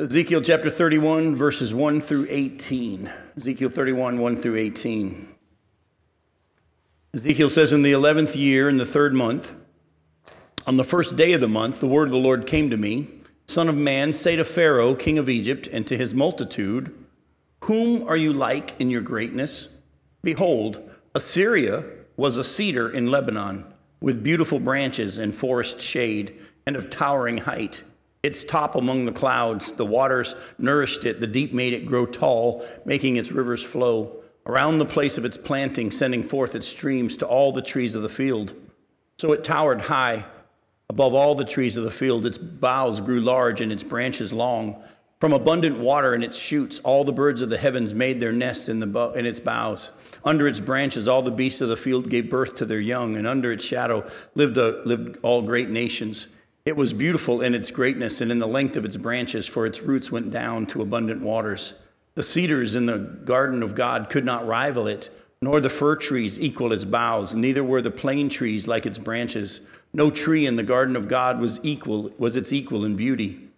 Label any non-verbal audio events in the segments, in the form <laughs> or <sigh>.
Ezekiel chapter 31, verses 1 through 18. Ezekiel 31, 1 through 18. Ezekiel says, In the 11th year, in the third month, on the first day of the month, the word of the Lord came to me Son of man, say to Pharaoh, king of Egypt, and to his multitude, Whom are you like in your greatness? Behold, Assyria was a cedar in Lebanon, with beautiful branches and forest shade, and of towering height. Its top among the clouds, the waters nourished it, the deep made it grow tall, making its rivers flow. Around the place of its planting, sending forth its streams to all the trees of the field. So it towered high above all the trees of the field. Its boughs grew large and its branches long. From abundant water in its shoots, all the birds of the heavens made their nests in, the, in its boughs. Under its branches, all the beasts of the field gave birth to their young, and under its shadow lived, a, lived all great nations. It was beautiful in its greatness and in the length of its branches, for its roots went down to abundant waters. The cedars in the garden of God could not rival it, nor the fir trees equal its boughs, neither were the plane trees like its branches. No tree in the garden of God was equal was its equal in beauty.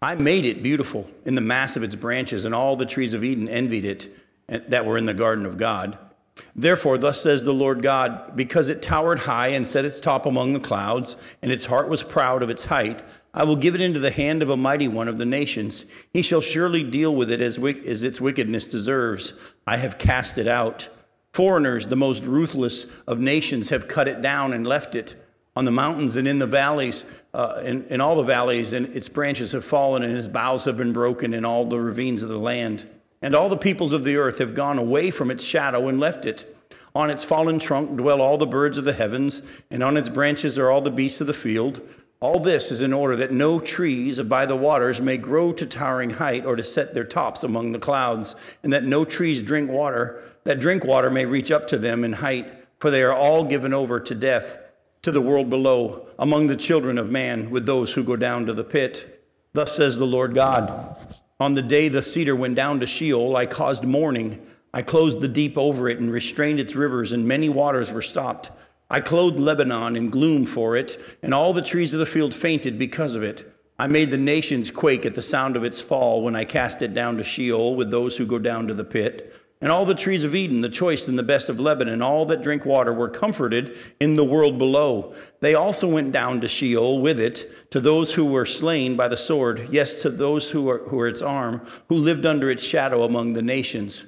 I made it beautiful in the mass of its branches, and all the trees of Eden envied it eh, that were in the garden of God. Therefore, thus says the Lord God, because it towered high and set its top among the clouds, and its heart was proud of its height, I will give it into the hand of a mighty one of the nations. He shall surely deal with it as, as its wickedness deserves. I have cast it out. Foreigners, the most ruthless of nations, have cut it down and left it. On the mountains and in the valleys, uh, in, in all the valleys, and its branches have fallen, and its boughs have been broken in all the ravines of the land. And all the peoples of the earth have gone away from its shadow and left it. On its fallen trunk dwell all the birds of the heavens, and on its branches are all the beasts of the field. All this is in order that no trees by the waters may grow to towering height or to set their tops among the clouds, and that no trees drink water, that drink water may reach up to them in height, for they are all given over to death, to the world below, among the children of man, with those who go down to the pit. Thus says the Lord God. On the day the cedar went down to Sheol, I caused mourning. I closed the deep over it and restrained its rivers, and many waters were stopped. I clothed Lebanon in gloom for it, and all the trees of the field fainted because of it. I made the nations quake at the sound of its fall when I cast it down to Sheol with those who go down to the pit. And all the trees of Eden, the choice and the best of Lebanon, all that drink water, were comforted in the world below. They also went down to Sheol with it, to those who were slain by the sword, yes, to those who are, who its arm, who lived under its shadow among the nations.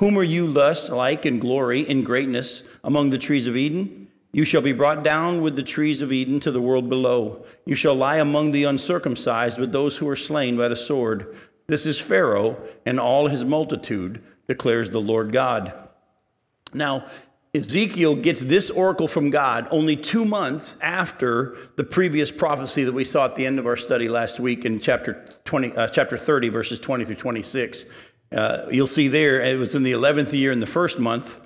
Whom are you thus like in glory, in greatness, among the trees of Eden? You shall be brought down with the trees of Eden to the world below. You shall lie among the uncircumcised with those who are slain by the sword. This is Pharaoh and all his multitude declares the Lord God. Now, Ezekiel gets this oracle from God only two months after the previous prophecy that we saw at the end of our study last week in chapter 20, uh, chapter 30, verses 20 through 26. Uh, you'll see there it was in the 11th year in the first month,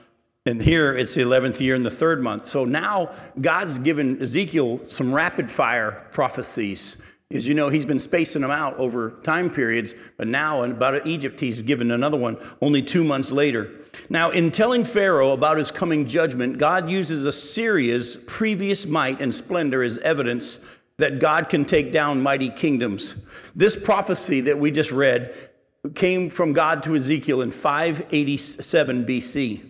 and here it's the 11th year in the third month. So now God's given Ezekiel some rapid fire prophecies is you know he's been spacing them out over time periods, but now about Egypt he's given another one only two months later. Now, in telling Pharaoh about his coming judgment, God uses Assyria's previous might and splendor as evidence that God can take down mighty kingdoms. This prophecy that we just read came from God to Ezekiel in 587 BC.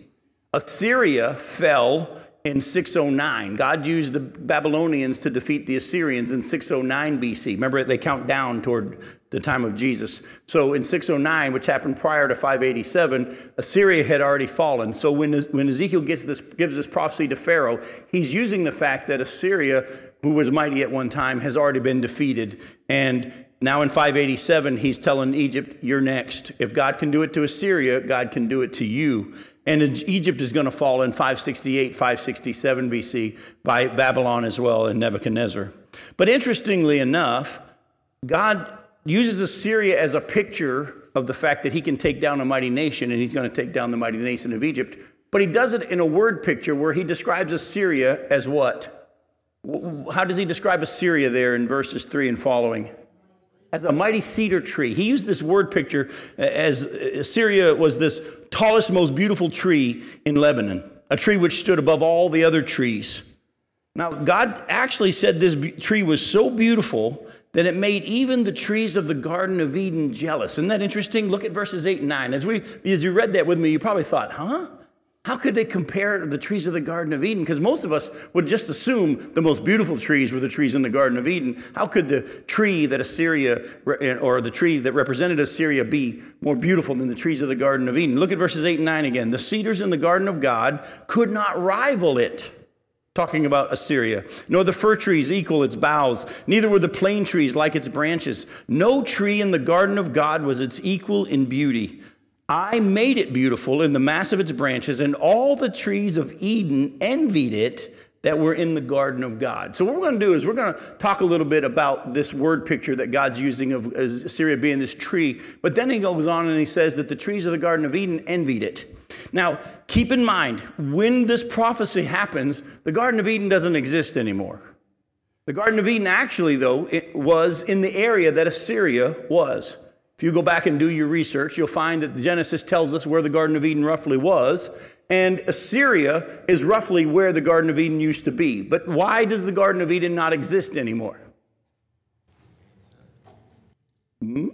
Assyria fell in 609. God used the Babylonians to defeat the Assyrians in 609 BC. Remember, they count down toward the time of Jesus. So in 609, which happened prior to 587, Assyria had already fallen. So when, when Ezekiel gets this, gives this prophecy to Pharaoh, he's using the fact that Assyria, who was mighty at one time, has already been defeated. And now in 587, he's telling Egypt, You're next. If God can do it to Assyria, God can do it to you. And Egypt is going to fall in 568, 567 BC by Babylon as well and Nebuchadnezzar. But interestingly enough, God uses Assyria as a picture of the fact that he can take down a mighty nation and he's going to take down the mighty nation of Egypt. But he does it in a word picture where he describes Assyria as what? How does he describe Assyria there in verses 3 and following? As a mighty cedar tree. He used this word picture as Assyria was this tallest, most beautiful tree in Lebanon, a tree which stood above all the other trees. Now, God actually said this tree was so beautiful that it made even the trees of the Garden of Eden jealous. Isn't that interesting? Look at verses 8 and 9. As, we, as you read that with me, you probably thought, huh? How could they compare the trees of the Garden of Eden? Because most of us would just assume the most beautiful trees were the trees in the Garden of Eden. How could the tree that Assyria, eh, or the tree that represented Assyria, be more beautiful than the trees of the Garden of Eden? Look at verses 8 and 9 again. The cedars in the Garden of God could not rival it. Talking about Assyria. Nor the fir trees equal its boughs, neither were the plane trees like its branches. No tree in the garden of God was its equal in beauty. I made it beautiful in the mass of its branches, and all the trees of Eden envied it that were in the garden of God. So, what we're going to do is we're going to talk a little bit about this word picture that God's using of Assyria being this tree. But then he goes on and he says that the trees of the Garden of Eden envied it. Now, keep in mind, when this prophecy happens, the Garden of Eden doesn't exist anymore. The Garden of Eden, actually, though, it was in the area that Assyria was. If you go back and do your research, you'll find that Genesis tells us where the Garden of Eden roughly was, and Assyria is roughly where the Garden of Eden used to be. But why does the Garden of Eden not exist anymore? Hmm?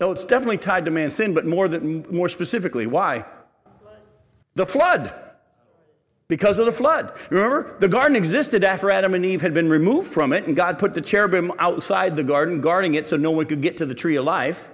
No, it's definitely tied to man's sin, but more, than, more specifically, why? The flood. Because of the flood. Remember, the garden existed after Adam and Eve had been removed from it, and God put the cherubim outside the garden, guarding it so no one could get to the tree of life.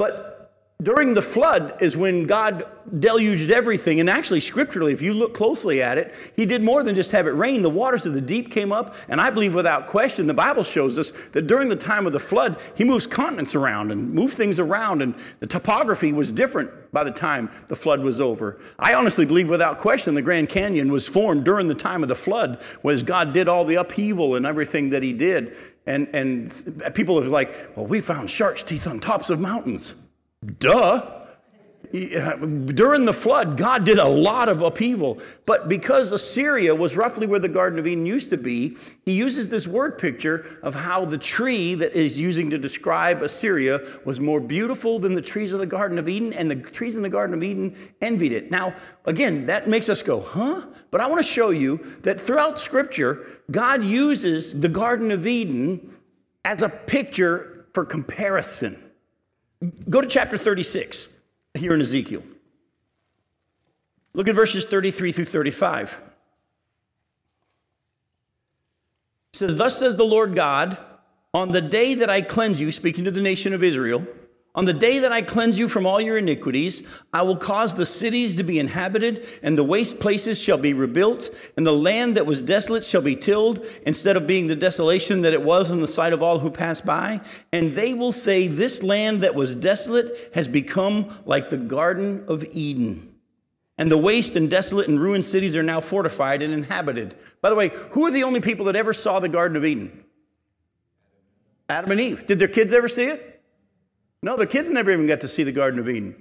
But during the flood is when God deluged everything. And actually, scripturally, if you look closely at it, He did more than just have it rain. The waters of the deep came up. And I believe without question, the Bible shows us that during the time of the flood, He moves continents around and moved things around. And the topography was different by the time the flood was over. I honestly believe without question the Grand Canyon was formed during the time of the flood, was God did all the upheaval and everything that He did. And, and people are like, well, we found shark's teeth on tops of mountains. Duh. Uh, during the flood, God did a lot of upheaval. But because Assyria was roughly where the Garden of Eden used to be, he uses this word picture of how the tree that is using to describe Assyria was more beautiful than the trees of the Garden of Eden, and the trees in the Garden of Eden envied it. Now, again, that makes us go, huh? But I want to show you that throughout Scripture, God uses the Garden of Eden as a picture for comparison. Go to chapter 36 here in Ezekiel. Look at verses 33 through 35. It says, Thus says the Lord God, on the day that I cleanse you, speaking to the nation of Israel, on the day that I cleanse you from all your iniquities, I will cause the cities to be inhabited, and the waste places shall be rebuilt, and the land that was desolate shall be tilled, instead of being the desolation that it was in the sight of all who pass by. And they will say, This land that was desolate has become like the Garden of Eden. And the waste and desolate and ruined cities are now fortified and inhabited. By the way, who are the only people that ever saw the Garden of Eden? Adam and Eve. Did their kids ever see it? No, the kids never even got to see the Garden of Eden.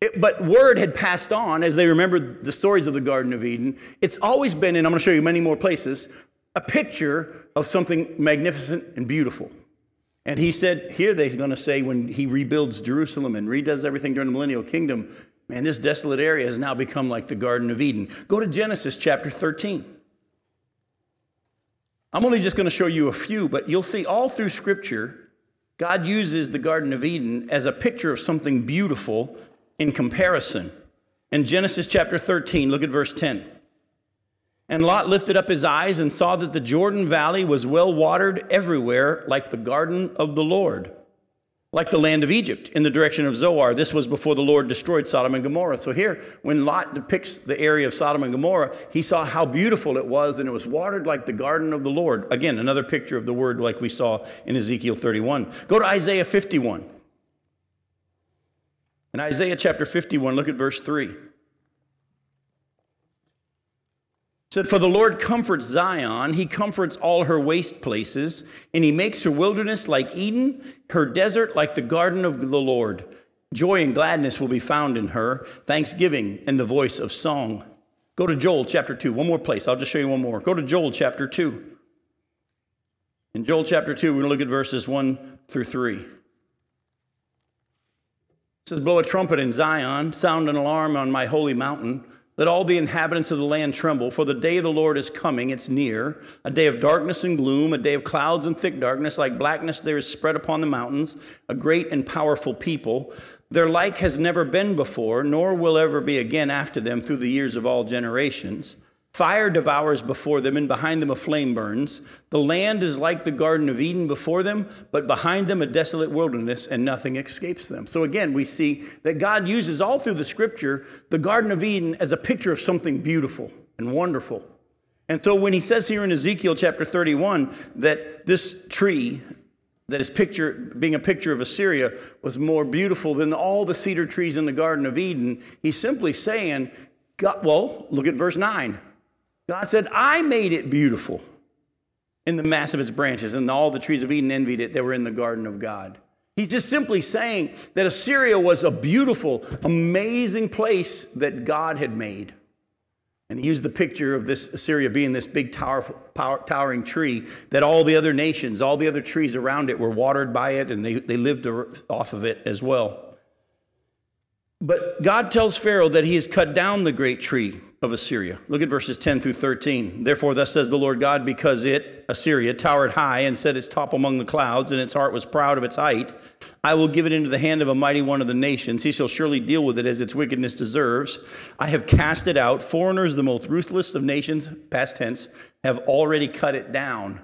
It, but word had passed on as they remembered the stories of the Garden of Eden. It's always been, and I'm going to show you many more places, a picture of something magnificent and beautiful. And he said, here they're going to say when he rebuilds Jerusalem and redoes everything during the millennial kingdom, man, this desolate area has now become like the Garden of Eden. Go to Genesis chapter 13. I'm only just going to show you a few, but you'll see all through Scripture God uses the Garden of Eden as a picture of something beautiful in comparison. In Genesis chapter 13, look at verse 10. And Lot lifted up his eyes and saw that the Jordan Valley was well watered everywhere, like the garden of the Lord like the land of Egypt in the direction of Zoar. This was before the Lord destroyed Sodom and Gomorrah. So here, when Lot depicts the area of Sodom and Gomorrah, he saw how beautiful it was, and it was watered like the garden of the Lord. Again, another picture of the word like we saw in Ezekiel 31. Go to Isaiah 51. In Isaiah chapter 51, look at verse 3. Said, For the Lord comforts Zion, he comforts all her waste places, and he makes her wilderness like Eden, her desert like the garden of the Lord. Joy and gladness will be found in her, thanksgiving and the voice of song. Go to Joel chapter 2. One more place. I'll just show you one more. Go to Joel chapter 2. In Joel chapter 2, we're going to look at verses 1 through 3. It says, Blow a trumpet in Zion, sound an alarm on my holy mountain. Let all the inhabitants of the land tremble, for the day of the Lord is coming, it's near, a day of darkness and gloom, a day of clouds and thick darkness, like blackness there is spread upon the mountains, a great and powerful people. Their like has never been before, nor will ever be again after them through the years of all generations. Fire devours before them, and behind them a flame burns. The land is like the Garden of Eden before them, but behind them a desolate wilderness, and nothing escapes them. So again, we see that God uses all through the scripture the Garden of Eden as a picture of something beautiful and wonderful. And so when he says here in Ezekiel chapter 31 that this tree, that is picture, being a picture of Assyria, was more beautiful than all the cedar trees in the Garden of Eden, he's simply saying, God, well, look at verse 9. God said, I made it beautiful in the mass of its branches, and all the trees of Eden envied it that were in the garden of God. He's just simply saying that Assyria was a beautiful, amazing place that God had made. And he used the picture of this Assyria being this big tower, power, towering tree that all the other nations, all the other trees around it were watered by it and they, they lived off of it as well. But God tells Pharaoh that he has cut down the great tree of Assyria. Look at verses 10 through 13. Therefore, thus says the Lord God, because it, Assyria, towered high and set its top among the clouds, and its heart was proud of its height, I will give it into the hand of a mighty one of the nations. He shall surely deal with it as its wickedness deserves. I have cast it out. Foreigners, the most ruthless of nations, past tense, have already cut it down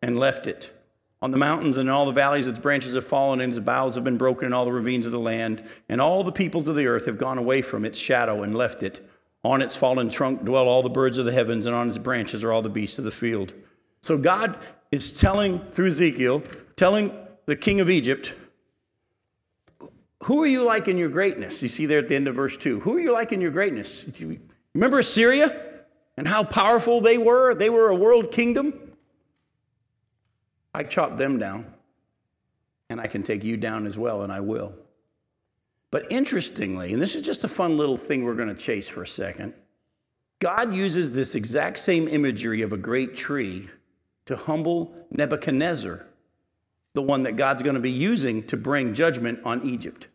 and left it. On the mountains and in all the valleys, its branches have fallen, and its boughs have been broken in all the ravines of the land. And all the peoples of the earth have gone away from its shadow and left it. On its fallen trunk dwell all the birds of the heavens, and on its branches are all the beasts of the field. So God is telling through Ezekiel, telling the king of Egypt, who are you like in your greatness? You see there at the end of verse 2. Who are you like in your greatness? Remember Assyria and how powerful they were? They were a world kingdom. I chopped them down, and I can take you down as well, and I will. But interestingly, and this is just a fun little thing we're going to chase for a second, God uses this exact same imagery of a great tree to humble Nebuchadnezzar, the one that God's going to be using to bring judgment on Egypt.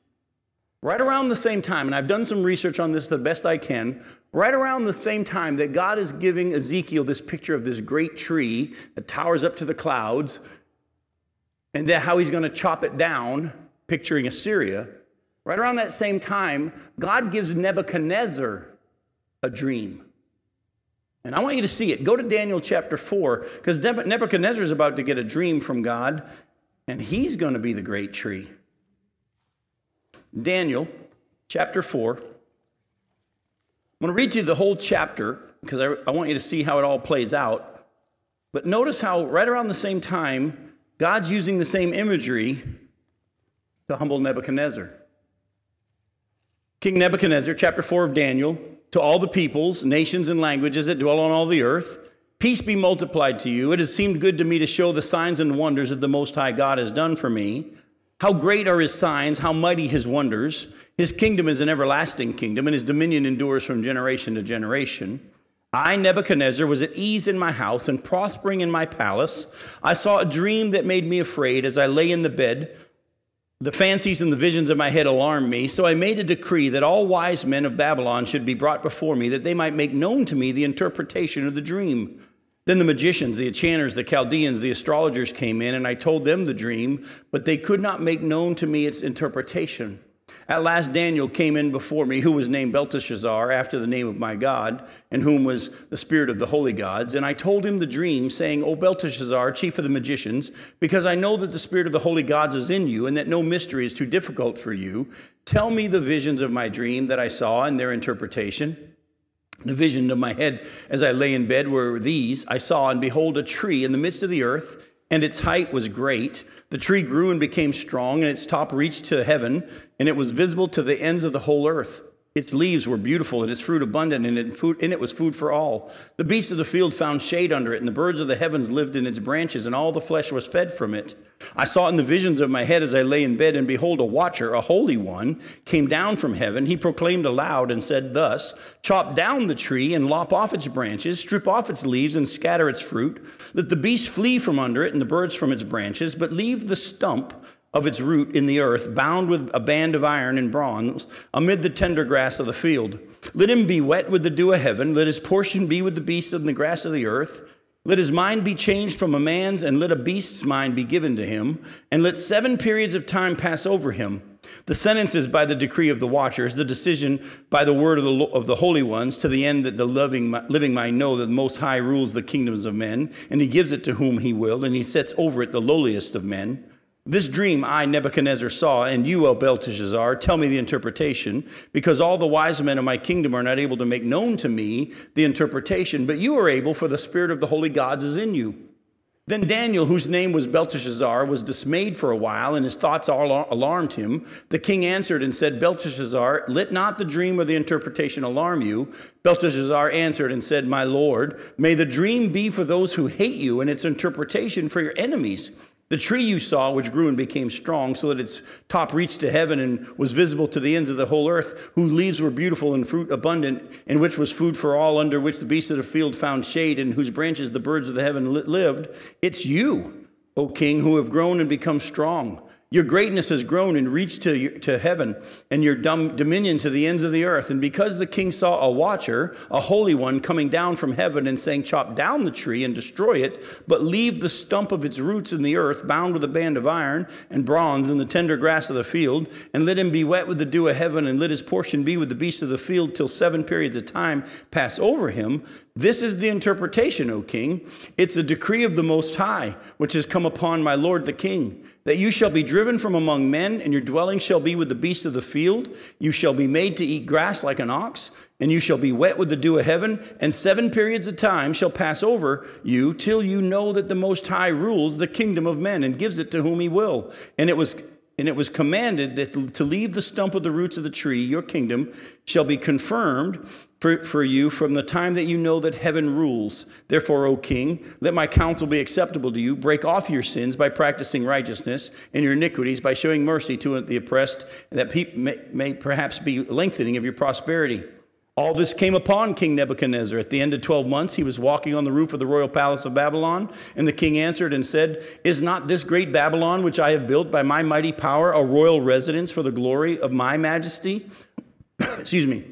Right around the same time, and I've done some research on this the best I can, right around the same time that God is giving Ezekiel this picture of this great tree that towers up to the clouds, and then how he's going to chop it down, picturing Assyria, Right around that same time, God gives Nebuchadnezzar a dream. And I want you to see it. Go to Daniel chapter 4, because Nebuchadnezzar is about to get a dream from God, and he's going to be the great tree. Daniel chapter 4. I'm going to read to you the whole chapter because I, I want you to see how it all plays out. But notice how, right around the same time, God's using the same imagery to humble Nebuchadnezzar. King Nebuchadnezzar, chapter 4 of Daniel, to all the peoples, nations, and languages that dwell on all the earth, peace be multiplied to you. It has seemed good to me to show the signs and wonders that the Most High God has done for me. How great are his signs, how mighty his wonders. His kingdom is an everlasting kingdom, and his dominion endures from generation to generation. I, Nebuchadnezzar, was at ease in my house and prospering in my palace. I saw a dream that made me afraid as I lay in the bed. The fancies and the visions of my head alarmed me, so I made a decree that all wise men of Babylon should be brought before me, that they might make known to me the interpretation of the dream. Then the magicians, the enchanters, the Chaldeans, the astrologers came in, and I told them the dream, but they could not make known to me its interpretation. At last, Daniel came in before me, who was named Belteshazzar, after the name of my God, and whom was the spirit of the holy gods. And I told him the dream, saying, O Belteshazzar, chief of the magicians, because I know that the spirit of the holy gods is in you, and that no mystery is too difficult for you, tell me the visions of my dream that I saw and their interpretation. The vision of my head as I lay in bed were these I saw, and behold, a tree in the midst of the earth and its height was great. The tree grew and became strong, and its top reached to heaven, and it was visible to the ends of the whole earth. Its leaves were beautiful, and its fruit abundant, and in it was food for all. The beasts of the field found shade under it, and the birds of the heavens lived in its branches, and all the flesh was fed from it. I saw in the visions of my head as I lay in bed, and behold, a watcher, a holy one, came down from heaven. He proclaimed aloud and said thus Chop down the tree and lop off its branches, strip off its leaves, and scatter its fruit. Let the beasts flee from under it, and the birds from its branches, but leave the stump of its root in the earth, bound with a band of iron and bronze, amid the tender grass of the field. Let him be wet with the dew of heaven, let his portion be with the beasts of the grass of the earth. Let his mind be changed from a man's, and let a beast's mind be given to him, and let seven periods of time pass over him. The sentence is by the decree of the watchers, the decision by the word of the, of the holy ones, to the end that the living, living might know that the Most High rules the kingdoms of men, and he gives it to whom he will, and he sets over it the lowliest of men. This dream I, Nebuchadnezzar, saw, and you, O Belteshazzar, tell me the interpretation, because all the wise men of my kingdom are not able to make known to me the interpretation, but you are able, for the spirit of the holy gods is in you. Then Daniel, whose name was Belteshazzar, was dismayed for a while, and his thoughts all alarmed him. The king answered and said, Belteshazzar, let not the dream or the interpretation alarm you. Belteshazzar answered and said, My lord, may the dream be for those who hate you, and its interpretation for your enemies. The tree you saw, which grew and became strong, so that its top reached to heaven and was visible to the ends of the whole earth, whose leaves were beautiful and fruit abundant, in which was food for all, under which the beasts of the field found shade, and whose branches the birds of the heaven lived. It's you, O king, who have grown and become strong. Your greatness has grown and reached to, to heaven, and your dom- dominion to the ends of the earth. And because the king saw a watcher, a holy one, coming down from heaven and saying, Chop down the tree and destroy it, but leave the stump of its roots in the earth, bound with a band of iron and bronze in the tender grass of the field, and let him be wet with the dew of heaven, and let his portion be with the beasts of the field till seven periods of time pass over him, this is the interpretation, O king. It's a decree of the Most High, which has come upon my lord the king, that you shall be driven from among men, and your dwelling shall be with the beasts of the field. You shall be made to eat grass like an ox, and you shall be wet with the dew of heaven, and seven periods of time shall pass over you till you know that the Most High rules the kingdom of men and gives it to whom he will. And it was and it was commanded that to leave the stump of the roots of the tree, your kingdom shall be confirmed for, for you from the time that you know that heaven rules. Therefore, O king, let my counsel be acceptable to you. Break off your sins by practicing righteousness, and your iniquities by showing mercy to the oppressed, that may, may perhaps be lengthening of your prosperity. All this came upon King Nebuchadnezzar. At the end of 12 months, he was walking on the roof of the royal palace of Babylon, and the king answered and said, Is not this great Babylon, which I have built by my mighty power, a royal residence for the glory of my majesty? <coughs> Excuse me.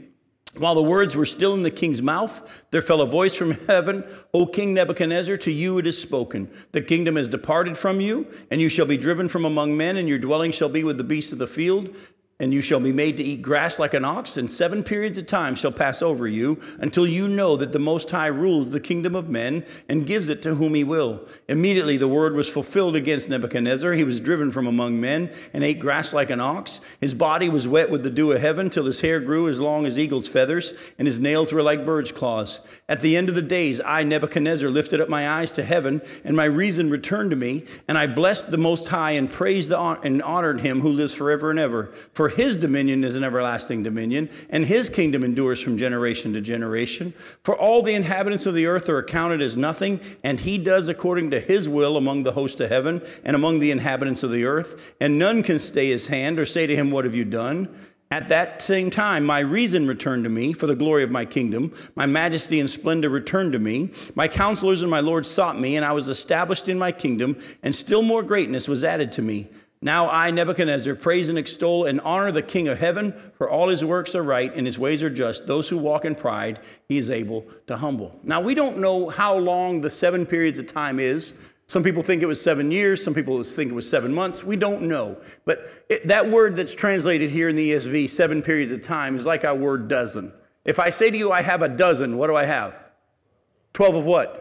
While the words were still in the king's mouth, there fell a voice from heaven O King Nebuchadnezzar, to you it is spoken. The kingdom has departed from you, and you shall be driven from among men, and your dwelling shall be with the beasts of the field and you shall be made to eat grass like an ox, and seven periods of time shall pass over you until you know that the Most High rules the kingdom of men and gives it to whom he will. Immediately the word was fulfilled against Nebuchadnezzar. He was driven from among men and ate grass like an ox. His body was wet with the dew of heaven till his hair grew as long as eagle's feathers, and his nails were like bird's claws. At the end of the days, I, Nebuchadnezzar, lifted up my eyes to heaven, and my reason returned to me, and I blessed the Most High and praised the, and honored him who lives forever and ever. For his dominion is an everlasting dominion, and his kingdom endures from generation to generation. For all the inhabitants of the earth are accounted as nothing, and he does according to his will among the host of heaven and among the inhabitants of the earth. And none can stay his hand or say to him, What have you done? At that same time, my reason returned to me for the glory of my kingdom. My majesty and splendor returned to me. My counselors and my lords sought me, and I was established in my kingdom, and still more greatness was added to me. Now I, Nebuchadnezzar, praise and extol and honor the King of heaven, for all his works are right and his ways are just. Those who walk in pride, he is able to humble. Now we don't know how long the seven periods of time is. Some people think it was seven years, some people think it was seven months. We don't know. But it, that word that's translated here in the ESV, seven periods of time, is like our word dozen. If I say to you, I have a dozen, what do I have? 12 of what?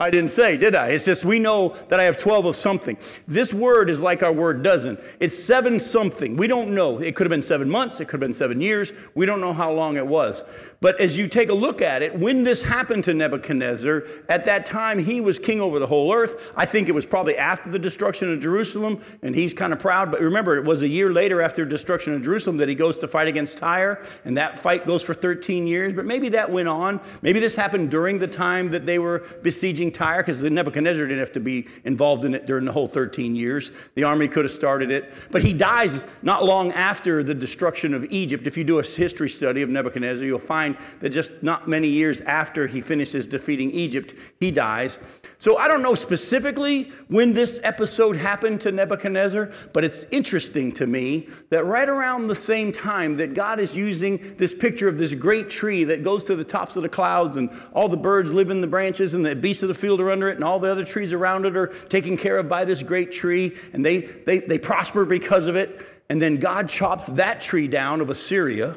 I didn't say, did I? It's just we know that I have 12 of something. This word is like our word dozen. It's seven something. We don't know. It could have been seven months, it could have been seven years. We don't know how long it was. But as you take a look at it, when this happened to Nebuchadnezzar, at that time he was king over the whole earth. I think it was probably after the destruction of Jerusalem, and he's kind of proud. But remember, it was a year later after the destruction of Jerusalem that he goes to fight against Tyre, and that fight goes for 13 years. But maybe that went on. Maybe this happened during the time that they were besieging Tyre, because Nebuchadnezzar didn't have to be involved in it during the whole 13 years. The army could have started it. But he dies not long after the destruction of Egypt. If you do a history study of Nebuchadnezzar, you'll find that just not many years after he finishes defeating Egypt, he dies. So I don't know specifically when this episode happened to Nebuchadnezzar, but it's interesting to me that right around the same time that God is using this picture of this great tree that goes to the tops of the clouds and all the birds live in the branches and the beasts of the field are under it and all the other trees around it are taken care of by this great tree and they, they, they prosper because of it. And then God chops that tree down of Assyria.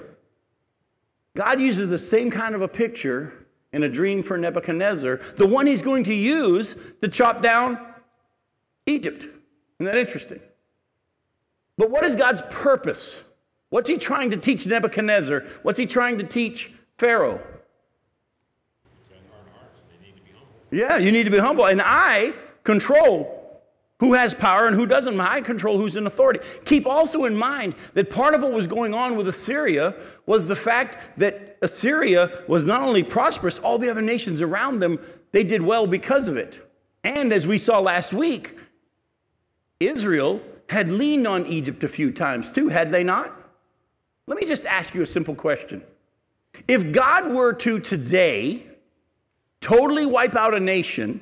God uses the same kind of a picture in a dream for Nebuchadnezzar, the one he's going to use to chop down Egypt. Isn't that interesting? But what is God's purpose? What's he trying to teach Nebuchadnezzar? What's he trying to teach Pharaoh? Yeah, you need to be humble. And I control who has power and who doesn't. I control who's in authority. Keep also in mind that part of what was going on with Assyria was the fact that Assyria was not only prosperous, all the other nations around them, they did well because of it. And as we saw last week, Israel had leaned on Egypt a few times too, had they not? Let me just ask you a simple question. If God were to today totally wipe out a nation,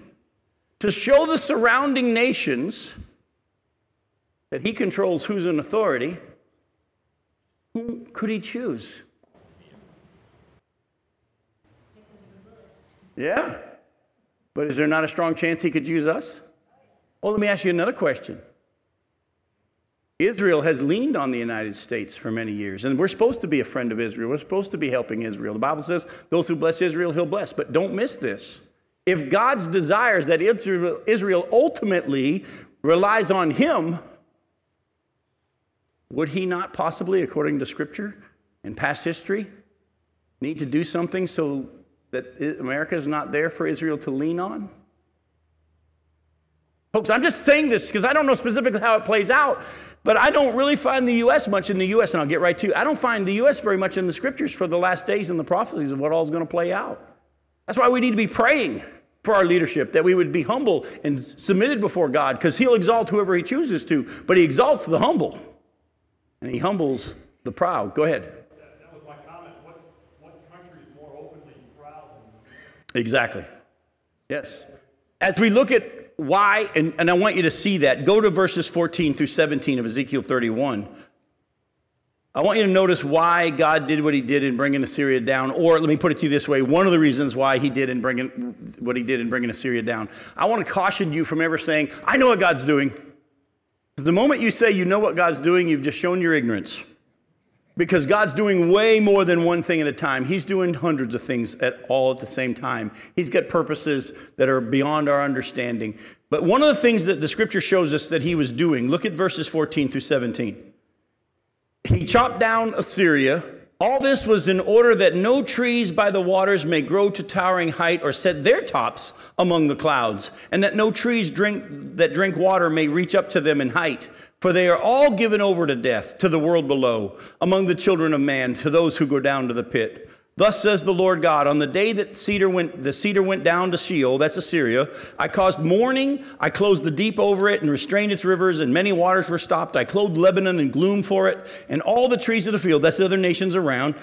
to show the surrounding nations that he controls who's in authority, who could he choose? Yeah. But is there not a strong chance he could use us? Well, let me ask you another question. Israel has leaned on the United States for many years, and we're supposed to be a friend of Israel. We're supposed to be helping Israel. The Bible says, those who bless Israel, he'll bless. But don't miss this. If God's desires that Israel ultimately relies on him, would he not possibly, according to scripture and past history, need to do something so that America is not there for Israel to lean on? Folks, I'm just saying this because I don't know specifically how it plays out, but I don't really find the U.S. much in the U.S., and I'll get right to it. I don't find the U.S. very much in the scriptures for the last days and the prophecies of what all is going to play out. That's why we need to be praying for our leadership, that we would be humble and submitted before God, because He'll exalt whoever He chooses to, but He exalts the humble and He humbles the proud. Go ahead. That, was my comment. What, what country is more openly proud? Exactly. Yes. As we look at why, and, and I want you to see that, go to verses 14 through 17 of Ezekiel 31. I want you to notice why God did what he did in bringing Assyria down. Or let me put it to you this way one of the reasons why he did in bringing what he did in bringing Assyria down. I want to caution you from ever saying, I know what God's doing. Because the moment you say you know what God's doing, you've just shown your ignorance. Because God's doing way more than one thing at a time. He's doing hundreds of things at all at the same time. He's got purposes that are beyond our understanding. But one of the things that the scripture shows us that he was doing, look at verses 14 through 17. He chopped down Assyria. All this was in order that no trees by the waters may grow to towering height or set their tops among the clouds, and that no trees drink, that drink water may reach up to them in height. For they are all given over to death, to the world below, among the children of man, to those who go down to the pit. Thus says the Lord God, on the day that cedar went, the cedar went down to Sheol, that's Assyria, I caused mourning, I closed the deep over it and restrained its rivers, and many waters were stopped. I clothed Lebanon in gloom for it, and all the trees of the field, that's the other nations around,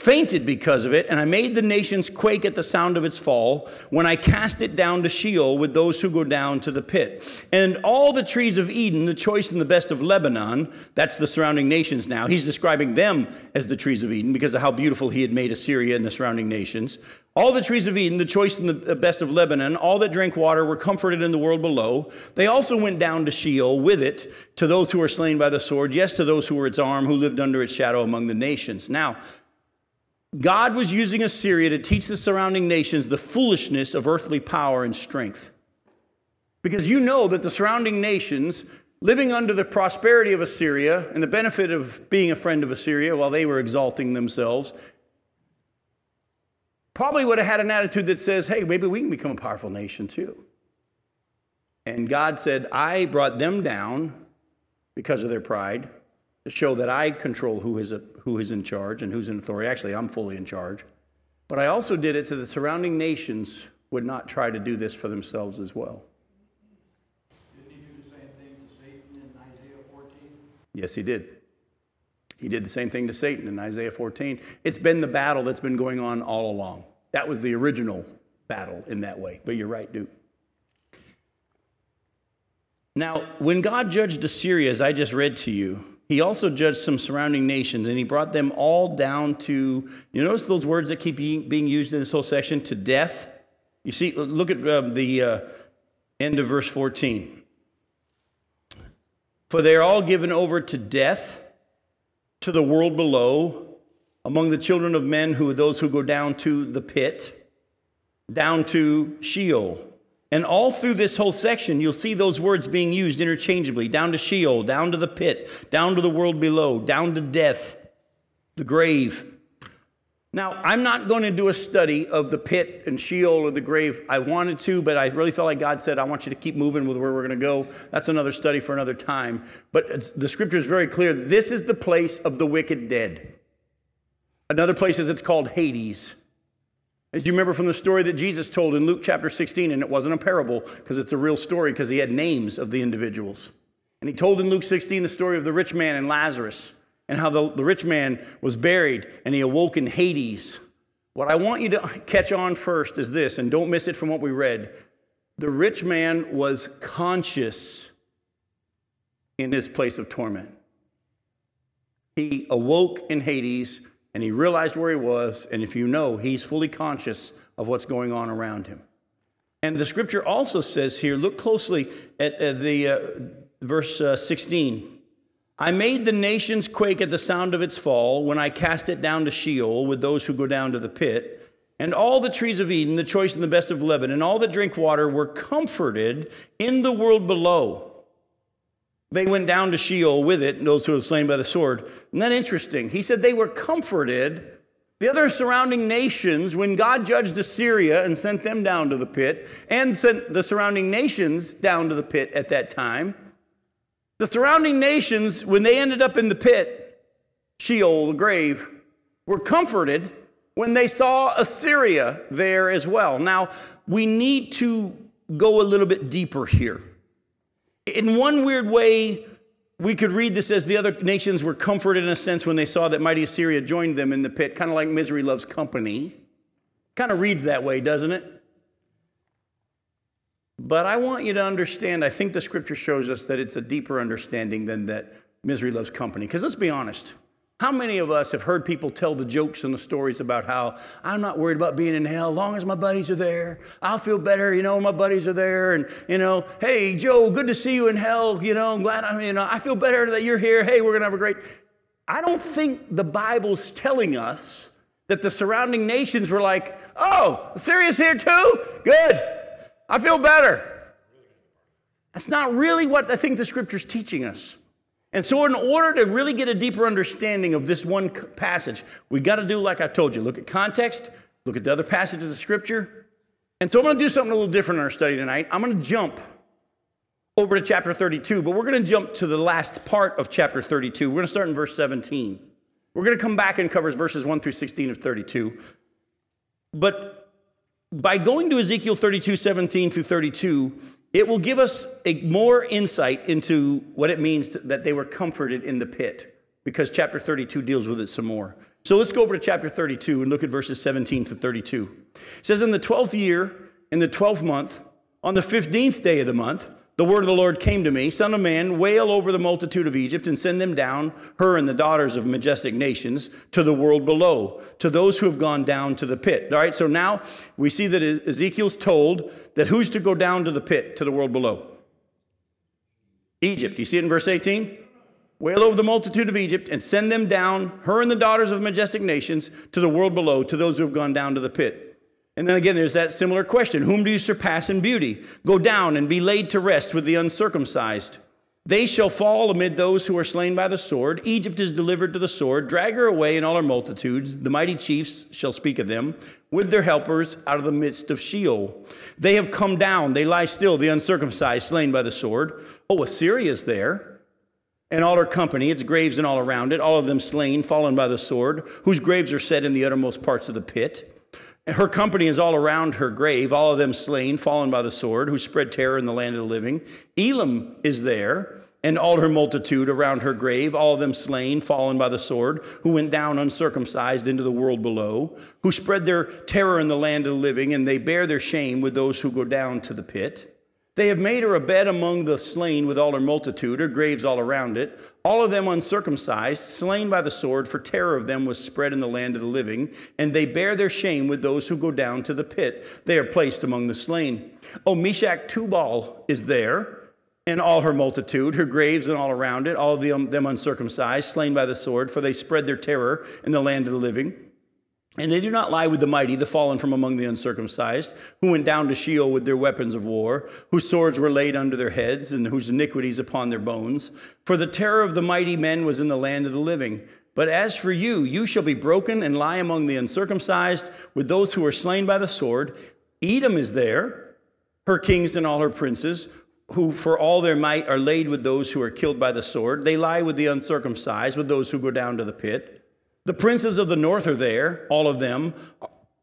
fainted because of it, and I made the nations quake at the sound of its fall when I cast it down to Sheol with those who go down to the pit. And all the trees of Eden, the choice and the best of Lebanon, that's the surrounding nations now. He's describing them as the trees of Eden because of how beautiful he had made Assyria and the surrounding nations. All the trees of Eden, the choice and the best of Lebanon, all that drank water were comforted in the world below. They also went down to Sheol with it to those who were slain by the sword, yes, to those who were its arm, who lived under its shadow among the nations. Now, God was using Assyria to teach the surrounding nations the foolishness of earthly power and strength. Because you know that the surrounding nations, living under the prosperity of Assyria and the benefit of being a friend of Assyria while they were exalting themselves, probably would have had an attitude that says, hey, maybe we can become a powerful nation too. And God said, I brought them down because of their pride show that I control who is, a, who is in charge and who's in authority. Actually, I'm fully in charge. But I also did it so the surrounding nations would not try to do this for themselves as well. Didn't he do the same thing to Satan in Isaiah 14? Yes, he did. He did the same thing to Satan in Isaiah 14. It's been the battle that's been going on all along. That was the original battle in that way. But you're right, Duke. Now, when God judged Assyria, as I just read to you, he also judged some surrounding nations and he brought them all down to, you notice those words that keep being used in this whole section, to death? You see, look at uh, the uh, end of verse 14. For they are all given over to death, to the world below, among the children of men who are those who go down to the pit, down to Sheol. And all through this whole section, you'll see those words being used interchangeably down to Sheol, down to the pit, down to the world below, down to death, the grave. Now, I'm not going to do a study of the pit and Sheol or the grave. I wanted to, but I really felt like God said, I want you to keep moving with where we're going to go. That's another study for another time. But the scripture is very clear. This is the place of the wicked dead. Another place is it's called Hades. As you remember from the story that Jesus told in Luke chapter 16, and it wasn't a parable because it's a real story because he had names of the individuals. And he told in Luke 16 the story of the rich man and Lazarus and how the, the rich man was buried and he awoke in Hades. What I want you to catch on first is this, and don't miss it from what we read. The rich man was conscious in his place of torment. He awoke in Hades and he realized where he was. And if you know, he's fully conscious of what's going on around him. And the scripture also says here, look closely at, at the uh, verse uh, 16. I made the nations quake at the sound of its fall when I cast it down to Sheol with those who go down to the pit. And all the trees of Eden, the choice and the best of Lebanon, and all that drink water were comforted in the world below. They went down to Sheol with it, those who were slain by the sword. Isn't that interesting? He said they were comforted. The other surrounding nations, when God judged Assyria and sent them down to the pit, and sent the surrounding nations down to the pit at that time, the surrounding nations, when they ended up in the pit, Sheol, the grave, were comforted when they saw Assyria there as well. Now, we need to go a little bit deeper here. In one weird way, we could read this as the other nations were comforted in a sense when they saw that mighty Assyria joined them in the pit, kind of like misery loves company. Kind of reads that way, doesn't it? But I want you to understand, I think the scripture shows us that it's a deeper understanding than that misery loves company. Because let's be honest, how many of us have heard people tell the jokes and the stories about how I'm not worried about being in hell as long as my buddies are there? I'll feel better, you know, my buddies are there. And, you know, hey, Joe, good to see you in hell. You know, I'm glad I'm, you know, I feel better that you're here. Hey, we're going to have a great. I don't think the Bible's telling us that the surrounding nations were like, oh, Assyria's here too? Good. I feel better. That's not really what I think the scripture's teaching us. And so, in order to really get a deeper understanding of this one passage, we got to do like I told you look at context, look at the other passages of Scripture. And so, I'm going to do something a little different in our study tonight. I'm going to jump over to chapter 32, but we're going to jump to the last part of chapter 32. We're going to start in verse 17. We're going to come back and cover verses 1 through 16 of 32. But by going to Ezekiel 32, 17 through 32, it will give us a more insight into what it means to, that they were comforted in the pit, because chapter 32 deals with it some more. So let's go over to chapter 32 and look at verses 17 to 32. It says, In the 12th year, in the 12th month, on the 15th day of the month, the word of the Lord came to me Son of man, wail over the multitude of Egypt and send them down, her and the daughters of majestic nations, to the world below, to those who have gone down to the pit. All right, so now we see that Ezekiel's told that who's to go down to the pit, to the world below? Egypt. You see it in verse 18? Wail over the multitude of Egypt and send them down, her and the daughters of majestic nations, to the world below, to those who have gone down to the pit. And then again, there's that similar question Whom do you surpass in beauty? Go down and be laid to rest with the uncircumcised. They shall fall amid those who are slain by the sword. Egypt is delivered to the sword. Drag her away in all her multitudes. The mighty chiefs shall speak of them with their helpers out of the midst of Sheol. They have come down. They lie still, the uncircumcised, slain by the sword. Oh, Assyria is there. And all her company, its graves and all around it, all of them slain, fallen by the sword, whose graves are set in the uttermost parts of the pit. Her company is all around her grave, all of them slain, fallen by the sword, who spread terror in the land of the living. Elam is there, and all her multitude around her grave, all of them slain, fallen by the sword, who went down uncircumcised into the world below, who spread their terror in the land of the living, and they bear their shame with those who go down to the pit. They have made her a bed among the slain with all her multitude, her graves all around it, all of them uncircumcised, slain by the sword, for terror of them was spread in the land of the living, and they bear their shame with those who go down to the pit. They are placed among the slain. Oh, Meshech Tubal is there, and all her multitude, her graves and all around it, all of them uncircumcised, slain by the sword, for they spread their terror in the land of the living. And they do not lie with the mighty, the fallen from among the uncircumcised, who went down to Sheol with their weapons of war, whose swords were laid under their heads, and whose iniquities upon their bones. For the terror of the mighty men was in the land of the living. But as for you, you shall be broken and lie among the uncircumcised with those who are slain by the sword. Edom is there, her kings and all her princes, who for all their might are laid with those who are killed by the sword. They lie with the uncircumcised, with those who go down to the pit. The princes of the north are there, all of them,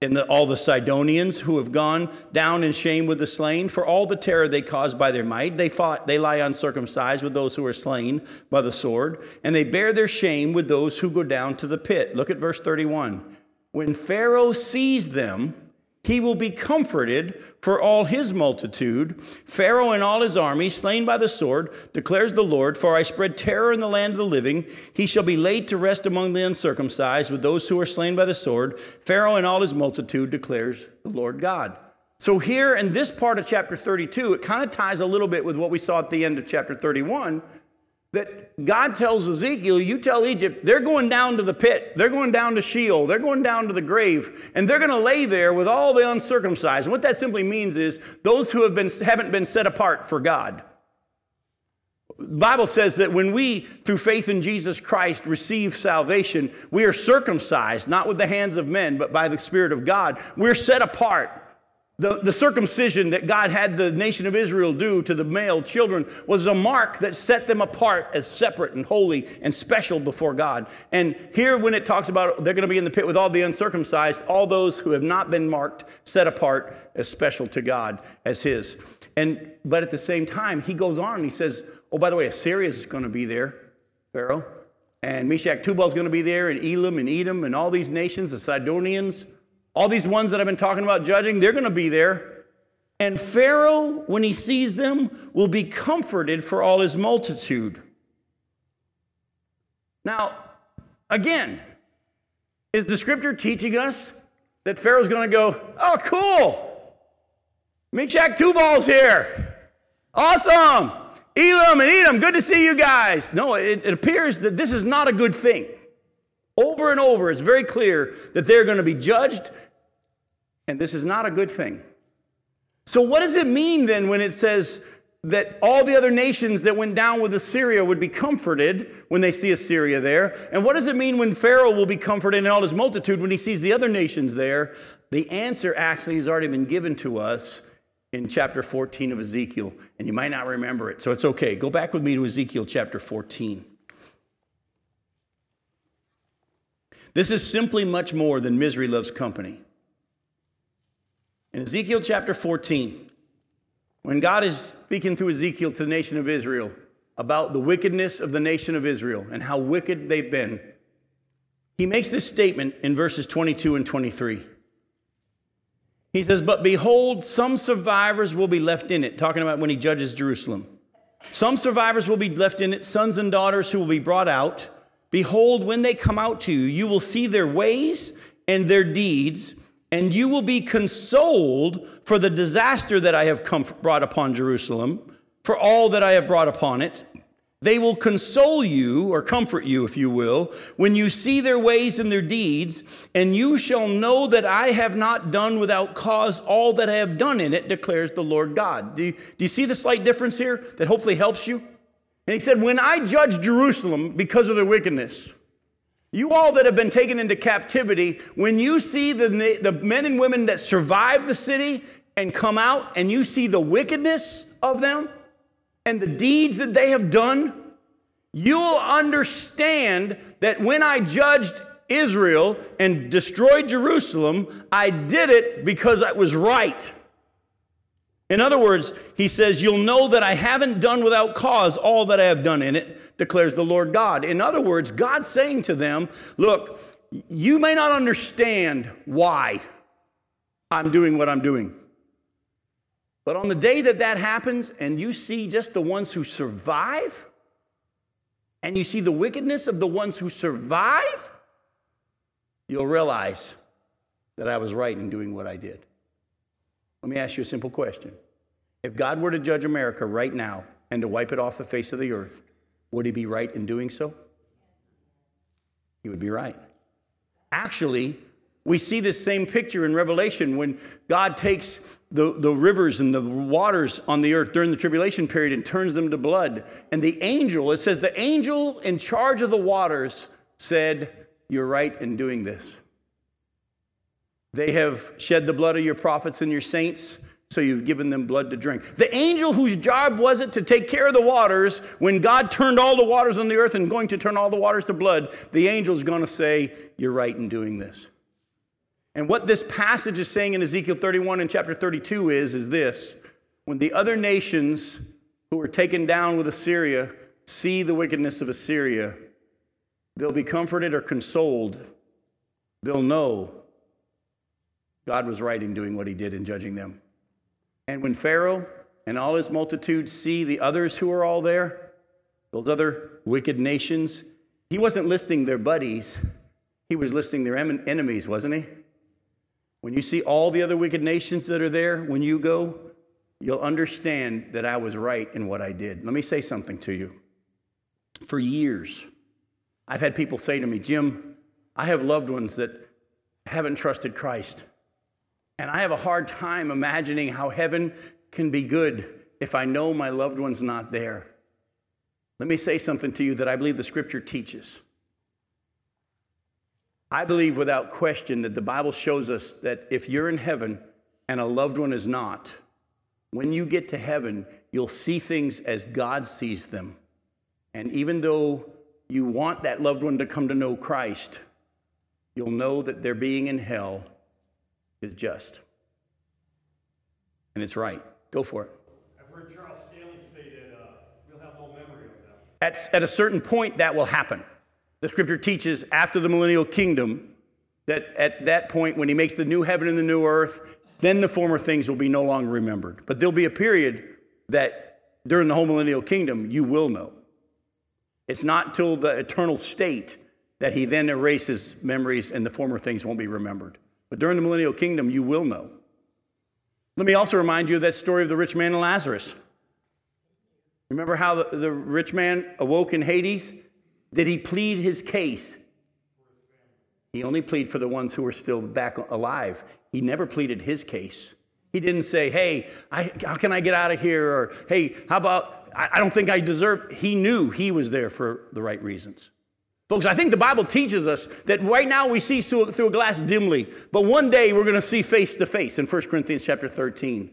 and the, all the Sidonians who have gone down in shame with the slain. For all the terror they caused by their might, they, fought, they lie uncircumcised with those who are slain by the sword, and they bear their shame with those who go down to the pit. Look at verse 31. When Pharaoh sees them, he will be comforted for all his multitude. Pharaoh and all his army, slain by the sword, declares the Lord, For I spread terror in the land of the living. He shall be laid to rest among the uncircumcised with those who are slain by the sword. Pharaoh and all his multitude declares the Lord God. So, here in this part of chapter 32, it kind of ties a little bit with what we saw at the end of chapter 31 that God tells Ezekiel, you tell Egypt, they're going down to the pit, they're going down to Sheol, they're going down to the grave, and they're going to lay there with all the uncircumcised. And what that simply means is those who have been, haven't been set apart for God. The Bible says that when we, through faith in Jesus Christ, receive salvation, we are circumcised, not with the hands of men, but by the Spirit of God. We're set apart. The, the circumcision that God had the nation of Israel do to the male children was a mark that set them apart as separate and holy and special before God. And here, when it talks about they're going to be in the pit with all the uncircumcised, all those who have not been marked, set apart as special to God as His. And but at the same time, he goes on and he says, "Oh, by the way, Assyria is going to be there, Pharaoh, and Meshech Tubal is going to be there, and Elam and Edom and all these nations, the Sidonians." All these ones that I've been talking about judging, they're going to be there. And Pharaoh, when he sees them, will be comforted for all his multitude. Now, again, is the scripture teaching us that Pharaoh's going to go, oh, cool. Meshech Tubal's here. Awesome. Elam and Edom, good to see you guys. No, it, it appears that this is not a good thing. Over and over, it's very clear that they're going to be judged and this is not a good thing. So, what does it mean then when it says that all the other nations that went down with Assyria would be comforted when they see Assyria there? And what does it mean when Pharaoh will be comforted in all his multitude when he sees the other nations there? The answer actually has already been given to us in chapter 14 of Ezekiel, and you might not remember it, so it's okay. Go back with me to Ezekiel chapter 14. This is simply much more than misery loves company. In Ezekiel chapter 14, when God is speaking through Ezekiel to the nation of Israel about the wickedness of the nation of Israel and how wicked they've been, he makes this statement in verses 22 and 23. He says, But behold, some survivors will be left in it, talking about when he judges Jerusalem. Some survivors will be left in it, sons and daughters who will be brought out. Behold, when they come out to you, you will see their ways and their deeds and you will be consoled for the disaster that I have come, brought upon Jerusalem, for all that I have brought upon it. They will console you, or comfort you, if you will, when you see their ways and their deeds, and you shall know that I have not done without cause all that I have done in it, declares the Lord God. Do you, do you see the slight difference here that hopefully helps you? And he said, When I judge Jerusalem because of their wickedness, you all that have been taken into captivity, when you see the, the men and women that survive the city and come out and you see the wickedness of them and the deeds that they have done, you'll understand that when I judged Israel and destroyed Jerusalem, I did it because I was right. In other words, he says, You'll know that I haven't done without cause all that I have done in it, declares the Lord God. In other words, God's saying to them, Look, you may not understand why I'm doing what I'm doing. But on the day that that happens, and you see just the ones who survive, and you see the wickedness of the ones who survive, you'll realize that I was right in doing what I did. Let me ask you a simple question. If God were to judge America right now and to wipe it off the face of the earth, would he be right in doing so? He would be right. Actually, we see this same picture in Revelation when God takes the, the rivers and the waters on the earth during the tribulation period and turns them to blood. And the angel, it says, the angel in charge of the waters said, You're right in doing this. They have shed the blood of your prophets and your saints, so you've given them blood to drink. The angel whose job was it to take care of the waters, when God turned all the waters on the earth and going to turn all the waters to blood, the angel's going to say, You're right in doing this. And what this passage is saying in Ezekiel 31 and chapter 32 is, is this when the other nations who were taken down with Assyria see the wickedness of Assyria, they'll be comforted or consoled. They'll know God was right in doing what he did in judging them. And when Pharaoh and all his multitude see the others who are all there, those other wicked nations, he wasn't listing their buddies, he was listing their enemies, wasn't he? When you see all the other wicked nations that are there, when you go, you'll understand that I was right in what I did. Let me say something to you. For years, I've had people say to me, Jim, I have loved ones that haven't trusted Christ. And I have a hard time imagining how heaven can be good if I know my loved one's not there. Let me say something to you that I believe the scripture teaches. I believe without question that the Bible shows us that if you're in heaven and a loved one is not, when you get to heaven, you'll see things as God sees them. And even though you want that loved one to come to know Christ, you'll know that they're being in hell is just. And it's right. Go for it. I've heard Charles Stanley say that uh, we'll have no memory of them. At, at a certain point, that will happen. The scripture teaches after the millennial kingdom that at that point, when he makes the new heaven and the new earth, then the former things will be no longer remembered. But there'll be a period that during the whole millennial kingdom, you will know. It's not till the eternal state that he then erases memories and the former things won't be remembered. But during the millennial kingdom, you will know. Let me also remind you of that story of the rich man and Lazarus. Remember how the, the rich man awoke in Hades? Did he plead his case? He only pleaded for the ones who were still back alive. He never pleaded his case. He didn't say, hey, I, how can I get out of here? Or, hey, how about, I, I don't think I deserve. He knew he was there for the right reasons. Folks, I think the Bible teaches us that right now we see through, a glass dimly, but one day we're going to see face to face in 1 Corinthians chapter 13.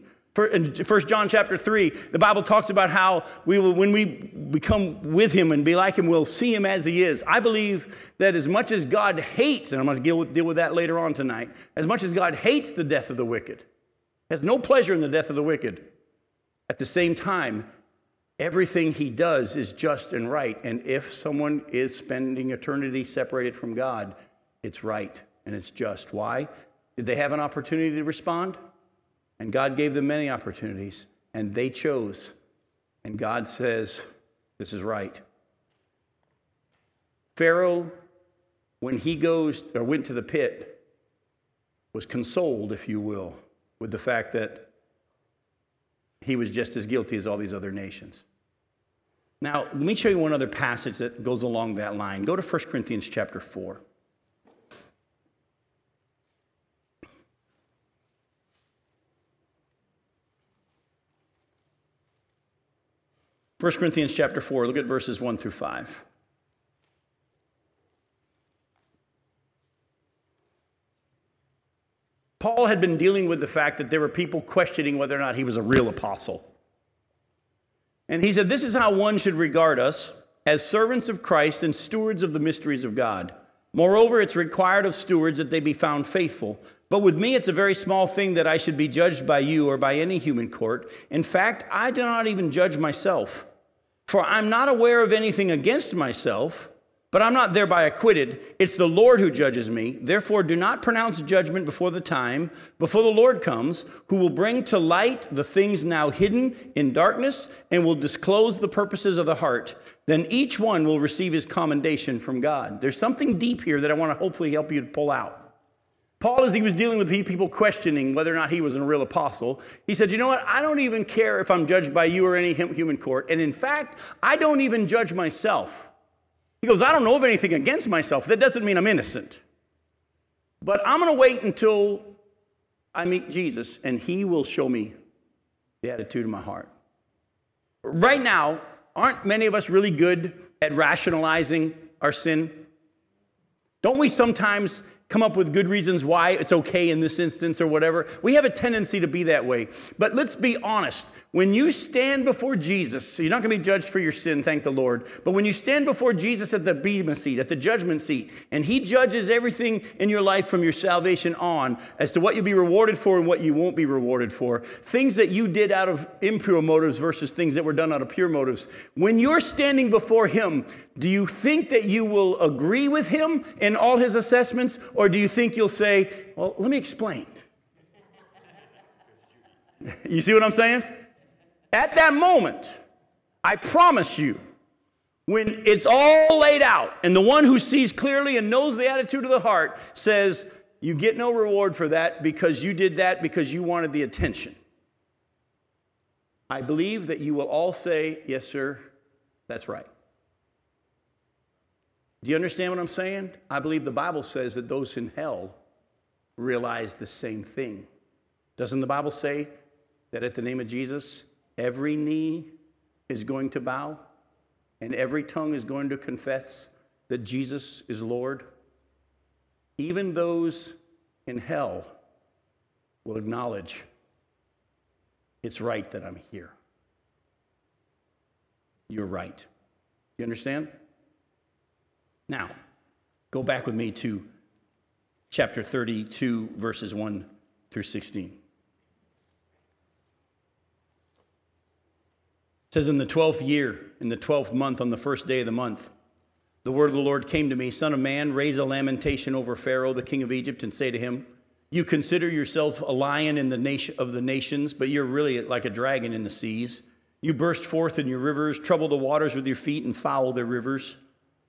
In 1 John chapter 3, the Bible talks about how we will, when we become with him and be like him, we'll see him as he is. I believe that as much as God hates, and I'm going to deal with, deal with that later on tonight, as much as God hates the death of the wicked, has no pleasure in the death of the wicked, at the same time, everything he does is just and right. And if someone is spending eternity separated from God, it's right and it's just. Why? Did they have an opportunity to respond? And God gave them many opportunities, and they chose. And God says, This is right. Pharaoh, when he goes or went to the pit, was consoled, if you will, with the fact that he was just as guilty as all these other nations. Now, let me show you one other passage that goes along that line. Go to 1 Corinthians chapter 4. 1 Corinthians chapter 4, look at verses 1 through 5. Paul had been dealing with the fact that there were people questioning whether or not he was a real apostle. And he said, This is how one should regard us as servants of Christ and stewards of the mysteries of God. Moreover, it's required of stewards that they be found faithful. But with me, it's a very small thing that I should be judged by you or by any human court. In fact, I do not even judge myself, for I'm not aware of anything against myself but I'm not thereby acquitted. It's the Lord who judges me. Therefore, do not pronounce judgment before the time, before the Lord comes, who will bring to light the things now hidden in darkness and will disclose the purposes of the heart. Then each one will receive his commendation from God. There's something deep here that I want to hopefully help you to pull out. Paul, as he was dealing with people questioning whether or not he was a real apostle, he said, You know what? I don't even care if I'm judged by you or any human court. And in fact, I don't even judge myself. He goes, I don't know of anything against myself. That doesn't mean I'm innocent. But I'm going to wait until I meet Jesus and he will show me the attitude of my heart. Right now, aren't many of us really good at rationalizing our sin? Don't we sometimes come up with good reasons why it's okay in this instance or whatever? We have a tendency to be that way. But let's be honest. When you stand before Jesus, so you're not going to be judged for your sin, thank the Lord. But when you stand before Jesus at the Bema seat, at the judgment seat, and He judges everything in your life from your salvation on as to what you'll be rewarded for and what you won't be rewarded for, things that you did out of impure motives versus things that were done out of pure motives. When you're standing before Him, do you think that you will agree with Him in all His assessments, or do you think you'll say, Well, let me explain? <laughs> you see what I'm saying? At that moment, I promise you, when it's all laid out, and the one who sees clearly and knows the attitude of the heart says, You get no reward for that because you did that because you wanted the attention. I believe that you will all say, Yes, sir, that's right. Do you understand what I'm saying? I believe the Bible says that those in hell realize the same thing. Doesn't the Bible say that at the name of Jesus, Every knee is going to bow, and every tongue is going to confess that Jesus is Lord. Even those in hell will acknowledge it's right that I'm here. You're right. You understand? Now, go back with me to chapter 32, verses 1 through 16. Says, In the 12th year, in the 12th month, on the first day of the month, the word of the Lord came to me Son of man, raise a lamentation over Pharaoh, the king of Egypt, and say to him, You consider yourself a lion in the nation of the nations, but you're really like a dragon in the seas. You burst forth in your rivers, trouble the waters with your feet, and foul their rivers.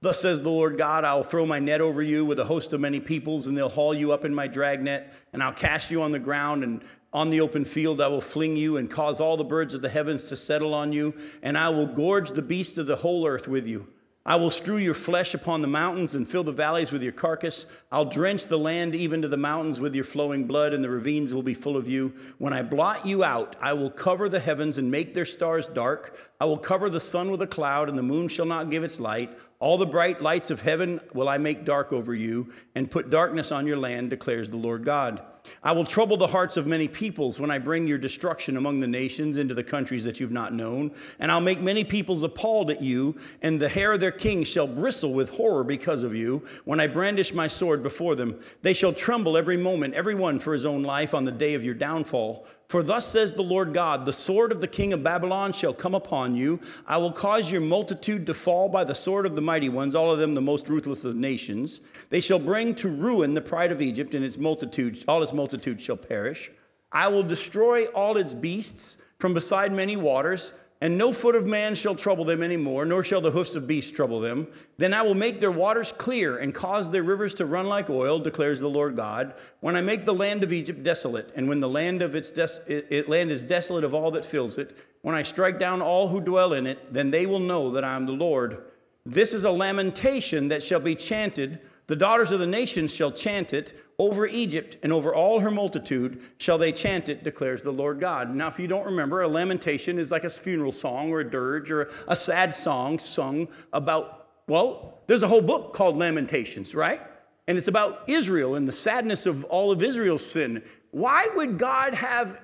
Thus says the Lord God, I'll throw my net over you with a host of many peoples, and they'll haul you up in my dragnet, and I'll cast you on the ground, and on the open field I will fling you and cause all the birds of the heavens to settle on you, and I will gorge the beasts of the whole earth with you. I will strew your flesh upon the mountains and fill the valleys with your carcass. I'll drench the land even to the mountains with your flowing blood, and the ravines will be full of you. When I blot you out, I will cover the heavens and make their stars dark. I will cover the sun with a cloud, and the moon shall not give its light. All the bright lights of heaven will I make dark over you, and put darkness on your land, declares the Lord God. I will trouble the hearts of many peoples when I bring your destruction among the nations into the countries that you've not known. And I'll make many peoples appalled at you, and the hair of their kings shall bristle with horror because of you. When I brandish my sword before them, they shall tremble every moment, every one for his own life on the day of your downfall. For thus says the Lord God The sword of the king of Babylon shall come upon you. I will cause your multitude to fall by the sword of the mighty ones, all of them the most ruthless of nations. They shall bring to ruin the pride of Egypt, and its multitude, all its multitude shall perish. I will destroy all its beasts from beside many waters and no foot of man shall trouble them any more, nor shall the hoofs of beasts trouble them. Then I will make their waters clear and cause their rivers to run like oil, declares the Lord God. When I make the land of Egypt desolate, and when the land of its des- it, land is desolate of all that fills it, when I strike down all who dwell in it, then they will know that I am the Lord. This is a lamentation that shall be chanted the daughters of the nations shall chant it over Egypt and over all her multitude shall they chant it, declares the Lord God. Now, if you don't remember, a lamentation is like a funeral song or a dirge or a sad song sung about, well, there's a whole book called Lamentations, right? And it's about Israel and the sadness of all of Israel's sin. Why would God have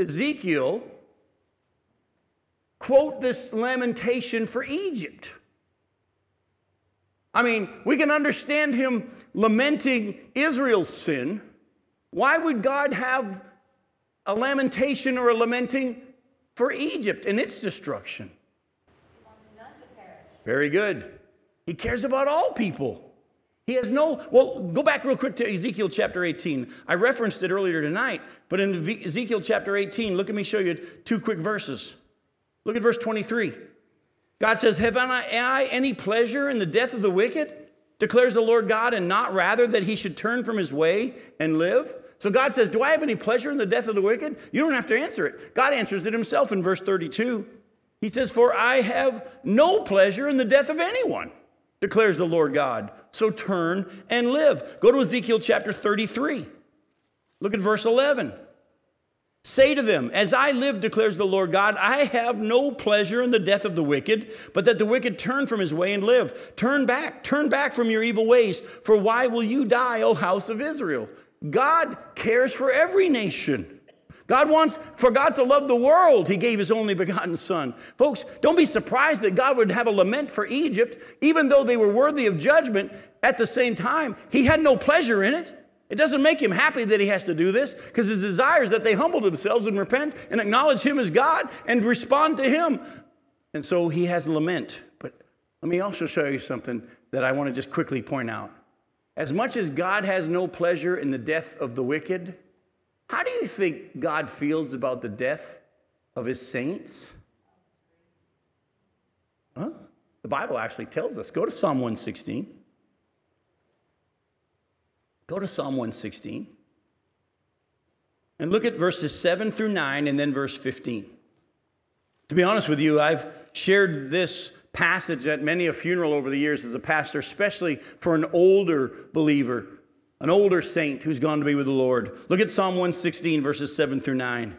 Ezekiel quote this lamentation for Egypt? I mean, we can understand him lamenting Israel's sin. Why would God have a lamentation or a lamenting for Egypt and its destruction? Very good. He cares about all people. He has no, well, go back real quick to Ezekiel chapter 18. I referenced it earlier tonight, but in Ezekiel chapter 18, look at me show you two quick verses. Look at verse 23. God says, Have I any pleasure in the death of the wicked? Declares the Lord God, and not rather that he should turn from his way and live? So God says, Do I have any pleasure in the death of the wicked? You don't have to answer it. God answers it himself in verse 32. He says, For I have no pleasure in the death of anyone declares the Lord God. So turn and live. Go to Ezekiel chapter 33. Look at verse 11. Say to them, As I live, declares the Lord God, I have no pleasure in the death of the wicked, but that the wicked turn from his way and live. Turn back, turn back from your evil ways, for why will you die, O house of Israel? God cares for every nation. God wants, for God to love the world, He gave His only begotten Son. Folks, don't be surprised that God would have a lament for Egypt, even though they were worthy of judgment. At the same time, He had no pleasure in it. It doesn't make Him happy that He has to do this, because His desire is that they humble themselves and repent and acknowledge Him as God and respond to Him. And so He has lament. But let me also show you something that I want to just quickly point out. As much as God has no pleasure in the death of the wicked, how do you think God feels about the death of his saints? Huh? The Bible actually tells us. Go to Psalm 116. Go to Psalm 116 and look at verses 7 through 9 and then verse 15. To be honest with you, I've shared this passage at many a funeral over the years as a pastor, especially for an older believer an older saint who's gone to be with the Lord. Look at Psalm 116, verses 7 through 9.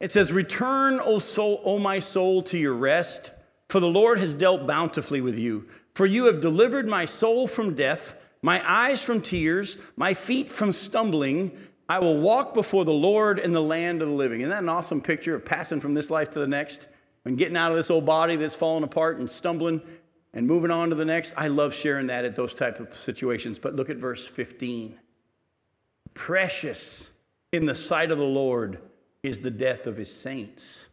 It says, Return, O soul, O my soul, to your rest, for the Lord has dealt bountifully with you. For you have delivered my soul from death, my eyes from tears, my feet from stumbling. I will walk before the Lord in the land of the living. Isn't that an awesome picture of passing from this life to the next and getting out of this old body that's falling apart and stumbling and moving on to the next, I love sharing that at those type of situations. But look at verse 15. Precious in the sight of the Lord is the death of his saints.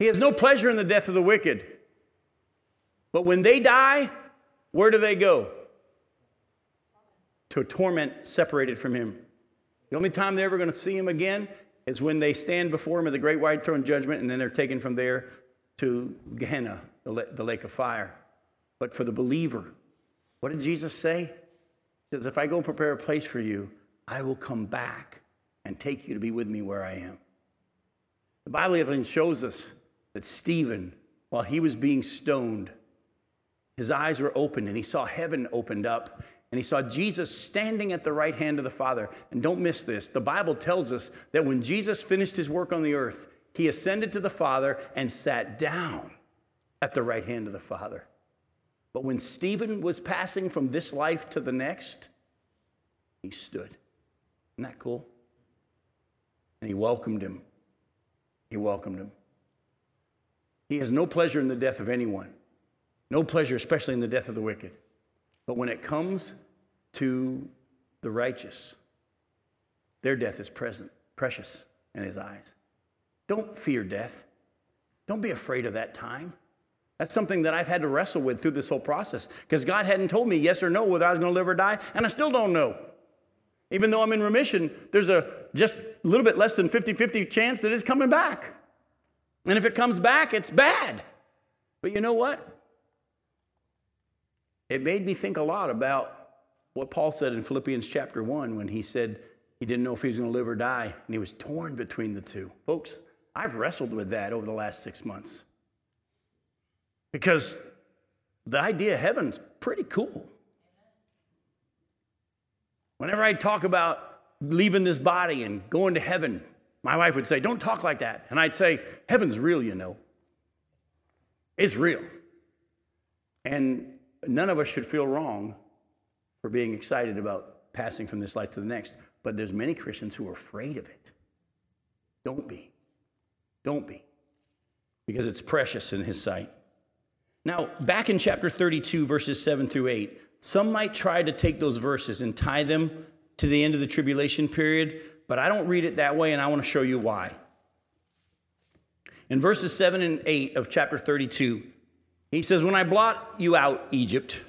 He has no pleasure in the death of the wicked. But when they die, where do they go? To torment separated from him. The only time they're ever going to see him again is when they stand before him at the great white throne judgment, and then they're taken from there to Gehenna, the lake of fire. But for the believer, what did Jesus say? He says, If I go and prepare a place for you, I will come back and take you to be with me where I am. The Bible even shows us that Stephen, while he was being stoned, his eyes were opened and he saw heaven opened up and he saw Jesus standing at the right hand of the Father. And don't miss this the Bible tells us that when Jesus finished his work on the earth, he ascended to the Father and sat down at the right hand of the Father. But when Stephen was passing from this life to the next, he stood. Isn't that cool? And he welcomed him. He welcomed him. He has no pleasure in the death of anyone, no pleasure, especially in the death of the wicked. But when it comes to the righteous, their death is present, precious in his eyes. Don't fear death. Don't be afraid of that time. That's something that I've had to wrestle with through this whole process because God hadn't told me yes or no whether I was going to live or die, and I still don't know. Even though I'm in remission, there's a just a little bit less than 50 50 chance that it's coming back. And if it comes back, it's bad. But you know what? It made me think a lot about what Paul said in Philippians chapter 1 when he said he didn't know if he was going to live or die, and he was torn between the two. Folks, I've wrestled with that over the last six months. Because the idea of heaven's pretty cool. Whenever I talk about leaving this body and going to heaven, my wife would say, Don't talk like that. And I'd say, Heaven's real, you know. It's real. And none of us should feel wrong for being excited about passing from this life to the next. But there's many Christians who are afraid of it. Don't be. Don't be. Because it's precious in his sight. Now, back in chapter 32, verses 7 through 8, some might try to take those verses and tie them to the end of the tribulation period, but I don't read it that way, and I want to show you why. In verses 7 and 8 of chapter 32, he says, When I blot you out, Egypt,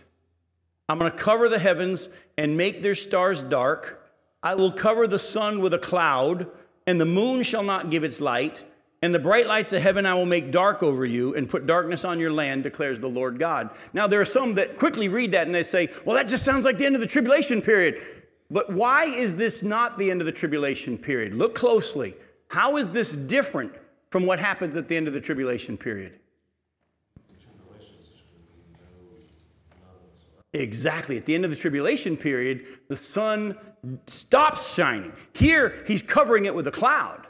I'm going to cover the heavens and make their stars dark. I will cover the sun with a cloud, and the moon shall not give its light. And the bright lights of heaven I will make dark over you and put darkness on your land, declares the Lord God. Now, there are some that quickly read that and they say, well, that just sounds like the end of the tribulation period. But why is this not the end of the tribulation period? Look closely. How is this different from what happens at the end of the tribulation period? Exactly. At the end of the tribulation period, the sun stops shining. Here, he's covering it with a cloud.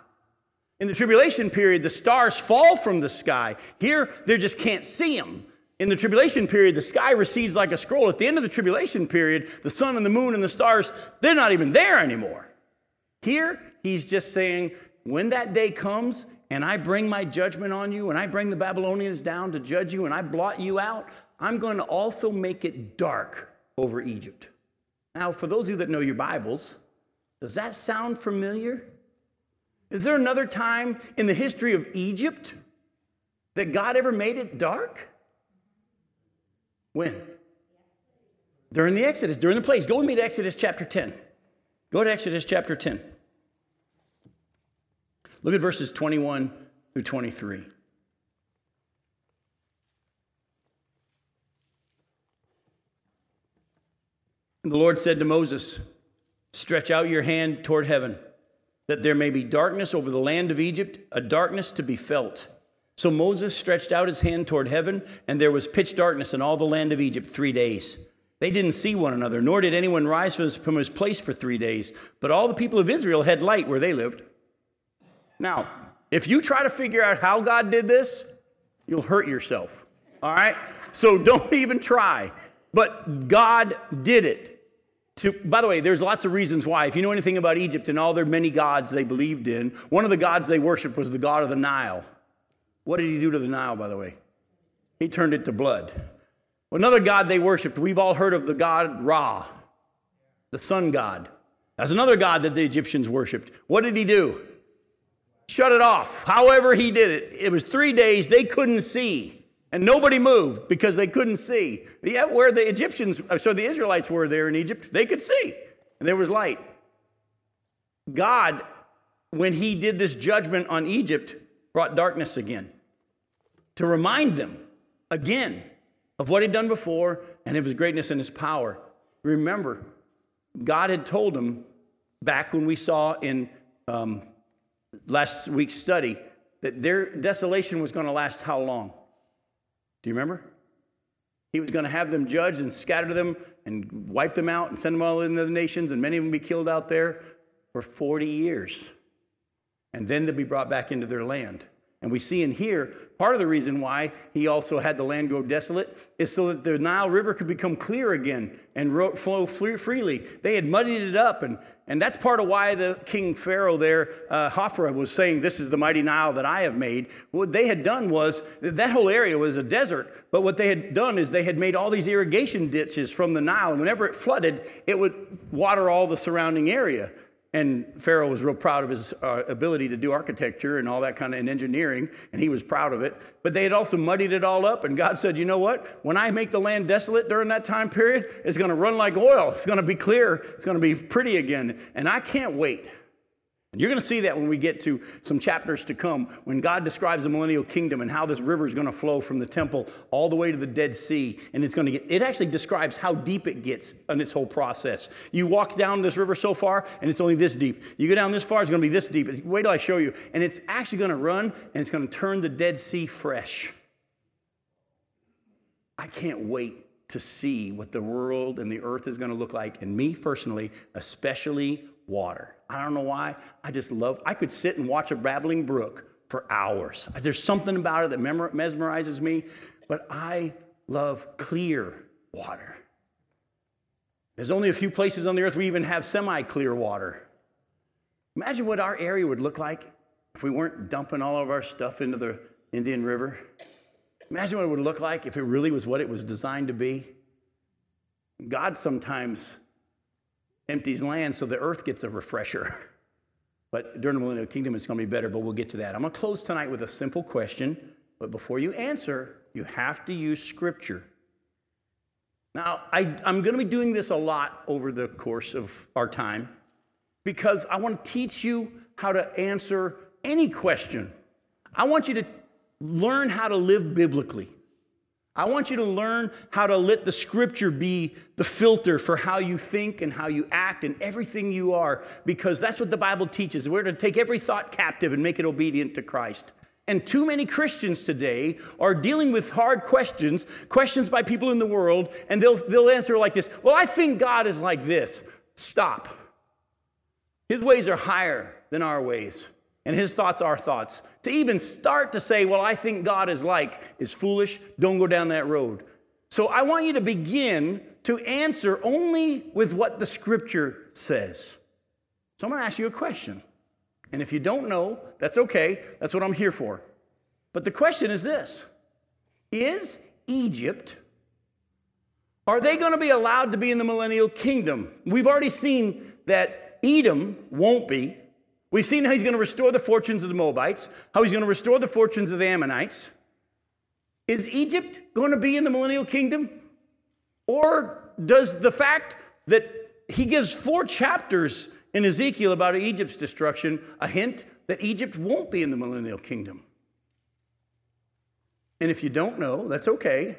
In the tribulation period, the stars fall from the sky. Here, they just can't see them. In the tribulation period, the sky recedes like a scroll. At the end of the tribulation period, the sun and the moon and the stars, they're not even there anymore. Here, he's just saying, when that day comes and I bring my judgment on you and I bring the Babylonians down to judge you and I blot you out, I'm going to also make it dark over Egypt. Now, for those of you that know your Bibles, does that sound familiar? Is there another time in the history of Egypt that God ever made it dark? When? During the Exodus, during the plagues. Go with me to Exodus chapter 10. Go to Exodus chapter 10. Look at verses 21 through 23. And the Lord said to Moses, Stretch out your hand toward heaven that there may be darkness over the land of Egypt, a darkness to be felt. So Moses stretched out his hand toward heaven, and there was pitch darkness in all the land of Egypt three days. They didn't see one another, nor did anyone rise from his place for three days. But all the people of Israel had light where they lived. Now, if you try to figure out how God did this, you'll hurt yourself. All right? So don't <laughs> even try. But God did it. To, by the way, there's lots of reasons why. If you know anything about Egypt and all their many gods they believed in, one of the gods they worshiped was the god of the Nile. What did he do to the Nile, by the way? He turned it to blood. Another god they worshiped, we've all heard of the god Ra, the sun god. That's another god that the Egyptians worshiped. What did he do? Shut it off. However, he did it. It was three days, they couldn't see. And nobody moved because they couldn't see. Yet where the Egyptians, uh, so the Israelites were there in Egypt, they could see. And there was light. God, when he did this judgment on Egypt, brought darkness again to remind them again of what he'd done before and of his greatness and his power. Remember, God had told them back when we saw in um, last week's study that their desolation was going to last how long? Do you remember? He was going to have them judged and scatter them and wipe them out and send them all into the nations, and many of them be killed out there for 40 years. And then they'll be brought back into their land. And we see in here, part of the reason why he also had the land go desolate is so that the Nile River could become clear again and flow freely. They had muddied it up, and, and that's part of why the king Pharaoh there, uh, Hophra, was saying, This is the mighty Nile that I have made. What they had done was, that whole area was a desert, but what they had done is they had made all these irrigation ditches from the Nile, and whenever it flooded, it would water all the surrounding area. And Pharaoh was real proud of his uh, ability to do architecture and all that kind of and engineering, and he was proud of it. But they had also muddied it all up, and God said, You know what? When I make the land desolate during that time period, it's going to run like oil. It's going to be clear. It's going to be pretty again. And I can't wait. And you're going to see that when we get to some chapters to come, when God describes the millennial kingdom and how this river is going to flow from the temple all the way to the Dead Sea. And it's going to get, it actually describes how deep it gets in its whole process. You walk down this river so far, and it's only this deep. You go down this far, it's going to be this deep. Wait till I show you. And it's actually going to run, and it's going to turn the Dead Sea fresh. I can't wait to see what the world and the earth is going to look like, and me personally, especially water. I don't know why. I just love, I could sit and watch a babbling brook for hours. There's something about it that mesmerizes me, but I love clear water. There's only a few places on the earth we even have semi clear water. Imagine what our area would look like if we weren't dumping all of our stuff into the Indian River. Imagine what it would look like if it really was what it was designed to be. God sometimes empties land so the earth gets a refresher. <laughs> But during the millennial kingdom, it's going to be better, but we'll get to that. I'm going to close tonight with a simple question, but before you answer, you have to use scripture. Now, I, am going to be doing this a lot over the course of our time because I want to teach you how to answer any question. I want you to learn how to live biblically. I want you to learn how to let the scripture be the filter for how you think and how you act and everything you are, because that's what the Bible teaches. We're to take every thought captive and make it obedient to Christ. And too many Christians today are dealing with hard questions, questions by people in the world, and they'll, they'll answer like this Well, I think God is like this. Stop. His ways are higher than our ways, and his thoughts are thoughts. To even start to say, Well, I think God is like, is foolish. Don't go down that road. So I want you to begin to answer only with what the scripture says. So I'm going to ask you a question. And if you don't know, that's okay. That's what I'm here for. But the question is this Is Egypt, are they going to be allowed to be in the millennial kingdom? We've already seen that Edom won't be. We've seen how he's going to restore the fortunes of the Moabites, how he's going to restore the fortunes of the Ammonites. Is Egypt going to be in the millennial kingdom? Or does the fact that he gives four chapters in Ezekiel about Egypt's destruction a hint that Egypt won't be in the millennial kingdom. And if you don't know, that's okay.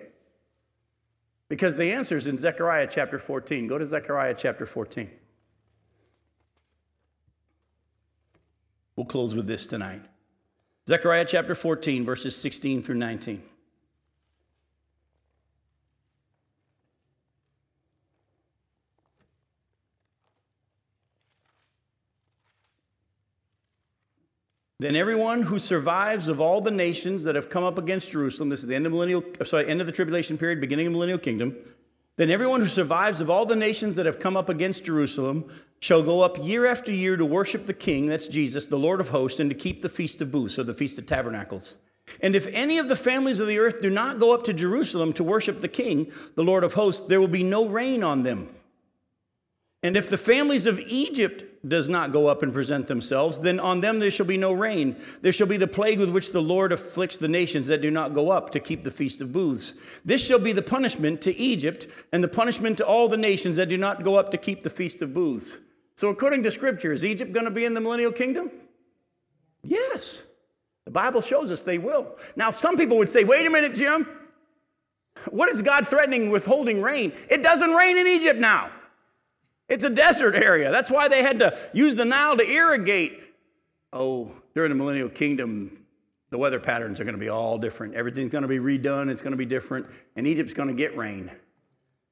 Because the answer is in Zechariah chapter 14. Go to Zechariah chapter 14. We'll close with this tonight. Zechariah chapter 14, verses 16 through 19. Then everyone who survives of all the nations that have come up against Jerusalem, this is the end of millennial, sorry, end of the tribulation period, beginning of the millennial kingdom. Then everyone who survives of all the nations that have come up against Jerusalem shall go up year after year to worship the King, that's Jesus, the Lord of hosts, and to keep the feast of booths, or the feast of tabernacles. And if any of the families of the earth do not go up to Jerusalem to worship the King, the Lord of hosts, there will be no rain on them. And if the families of Egypt does not go up and present themselves, then on them there shall be no rain. There shall be the plague with which the Lord afflicts the nations that do not go up to keep the feast of booths. This shall be the punishment to Egypt and the punishment to all the nations that do not go up to keep the feast of booths. So, according to scripture, is Egypt going to be in the millennial kingdom? Yes. The Bible shows us they will. Now, some people would say, wait a minute, Jim. What is God threatening withholding rain? It doesn't rain in Egypt now. It's a desert area. That's why they had to use the Nile to irrigate. Oh, during the millennial kingdom, the weather patterns are going to be all different. Everything's going to be redone, it's going to be different, and Egypt's going to get rain.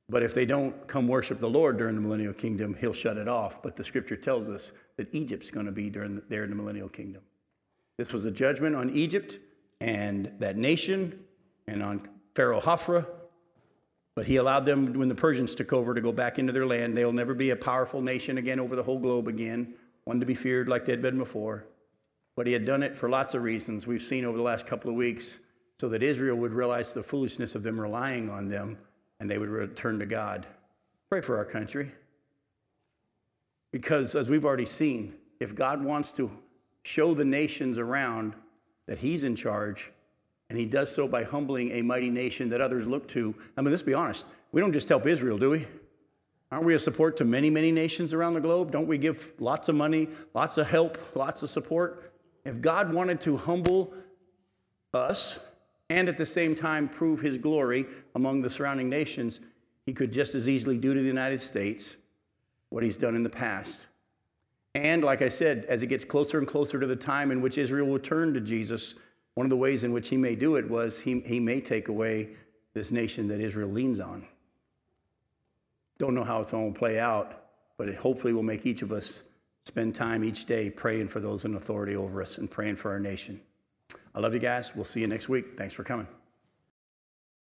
But if they don't come worship the Lord during the millennial kingdom, he'll shut it off. But the scripture tells us that Egypt's going to be during the, there in the millennial kingdom. This was a judgment on Egypt and that nation and on Pharaoh Hophra but he allowed them, when the Persians took over, to go back into their land. They'll never be a powerful nation again over the whole globe again, one to be feared like they'd been before. But he had done it for lots of reasons we've seen over the last couple of weeks, so that Israel would realize the foolishness of them relying on them and they would return to God. Pray for our country. Because as we've already seen, if God wants to show the nations around that he's in charge, and he does so by humbling a mighty nation that others look to. I mean, let's be honest. We don't just help Israel, do we? Aren't we a support to many, many nations around the globe? Don't we give lots of money, lots of help, lots of support? If God wanted to humble us and at the same time prove his glory among the surrounding nations, he could just as easily do to the United States what he's done in the past. And like I said, as it gets closer and closer to the time in which Israel will turn to Jesus, one of the ways in which he may do it was he, he may take away this nation that Israel leans on. Don't know how it's going to play out, but it hopefully will make each of us spend time each day praying for those in authority over us and praying for our nation. I love you guys. We'll see you next week. Thanks for coming.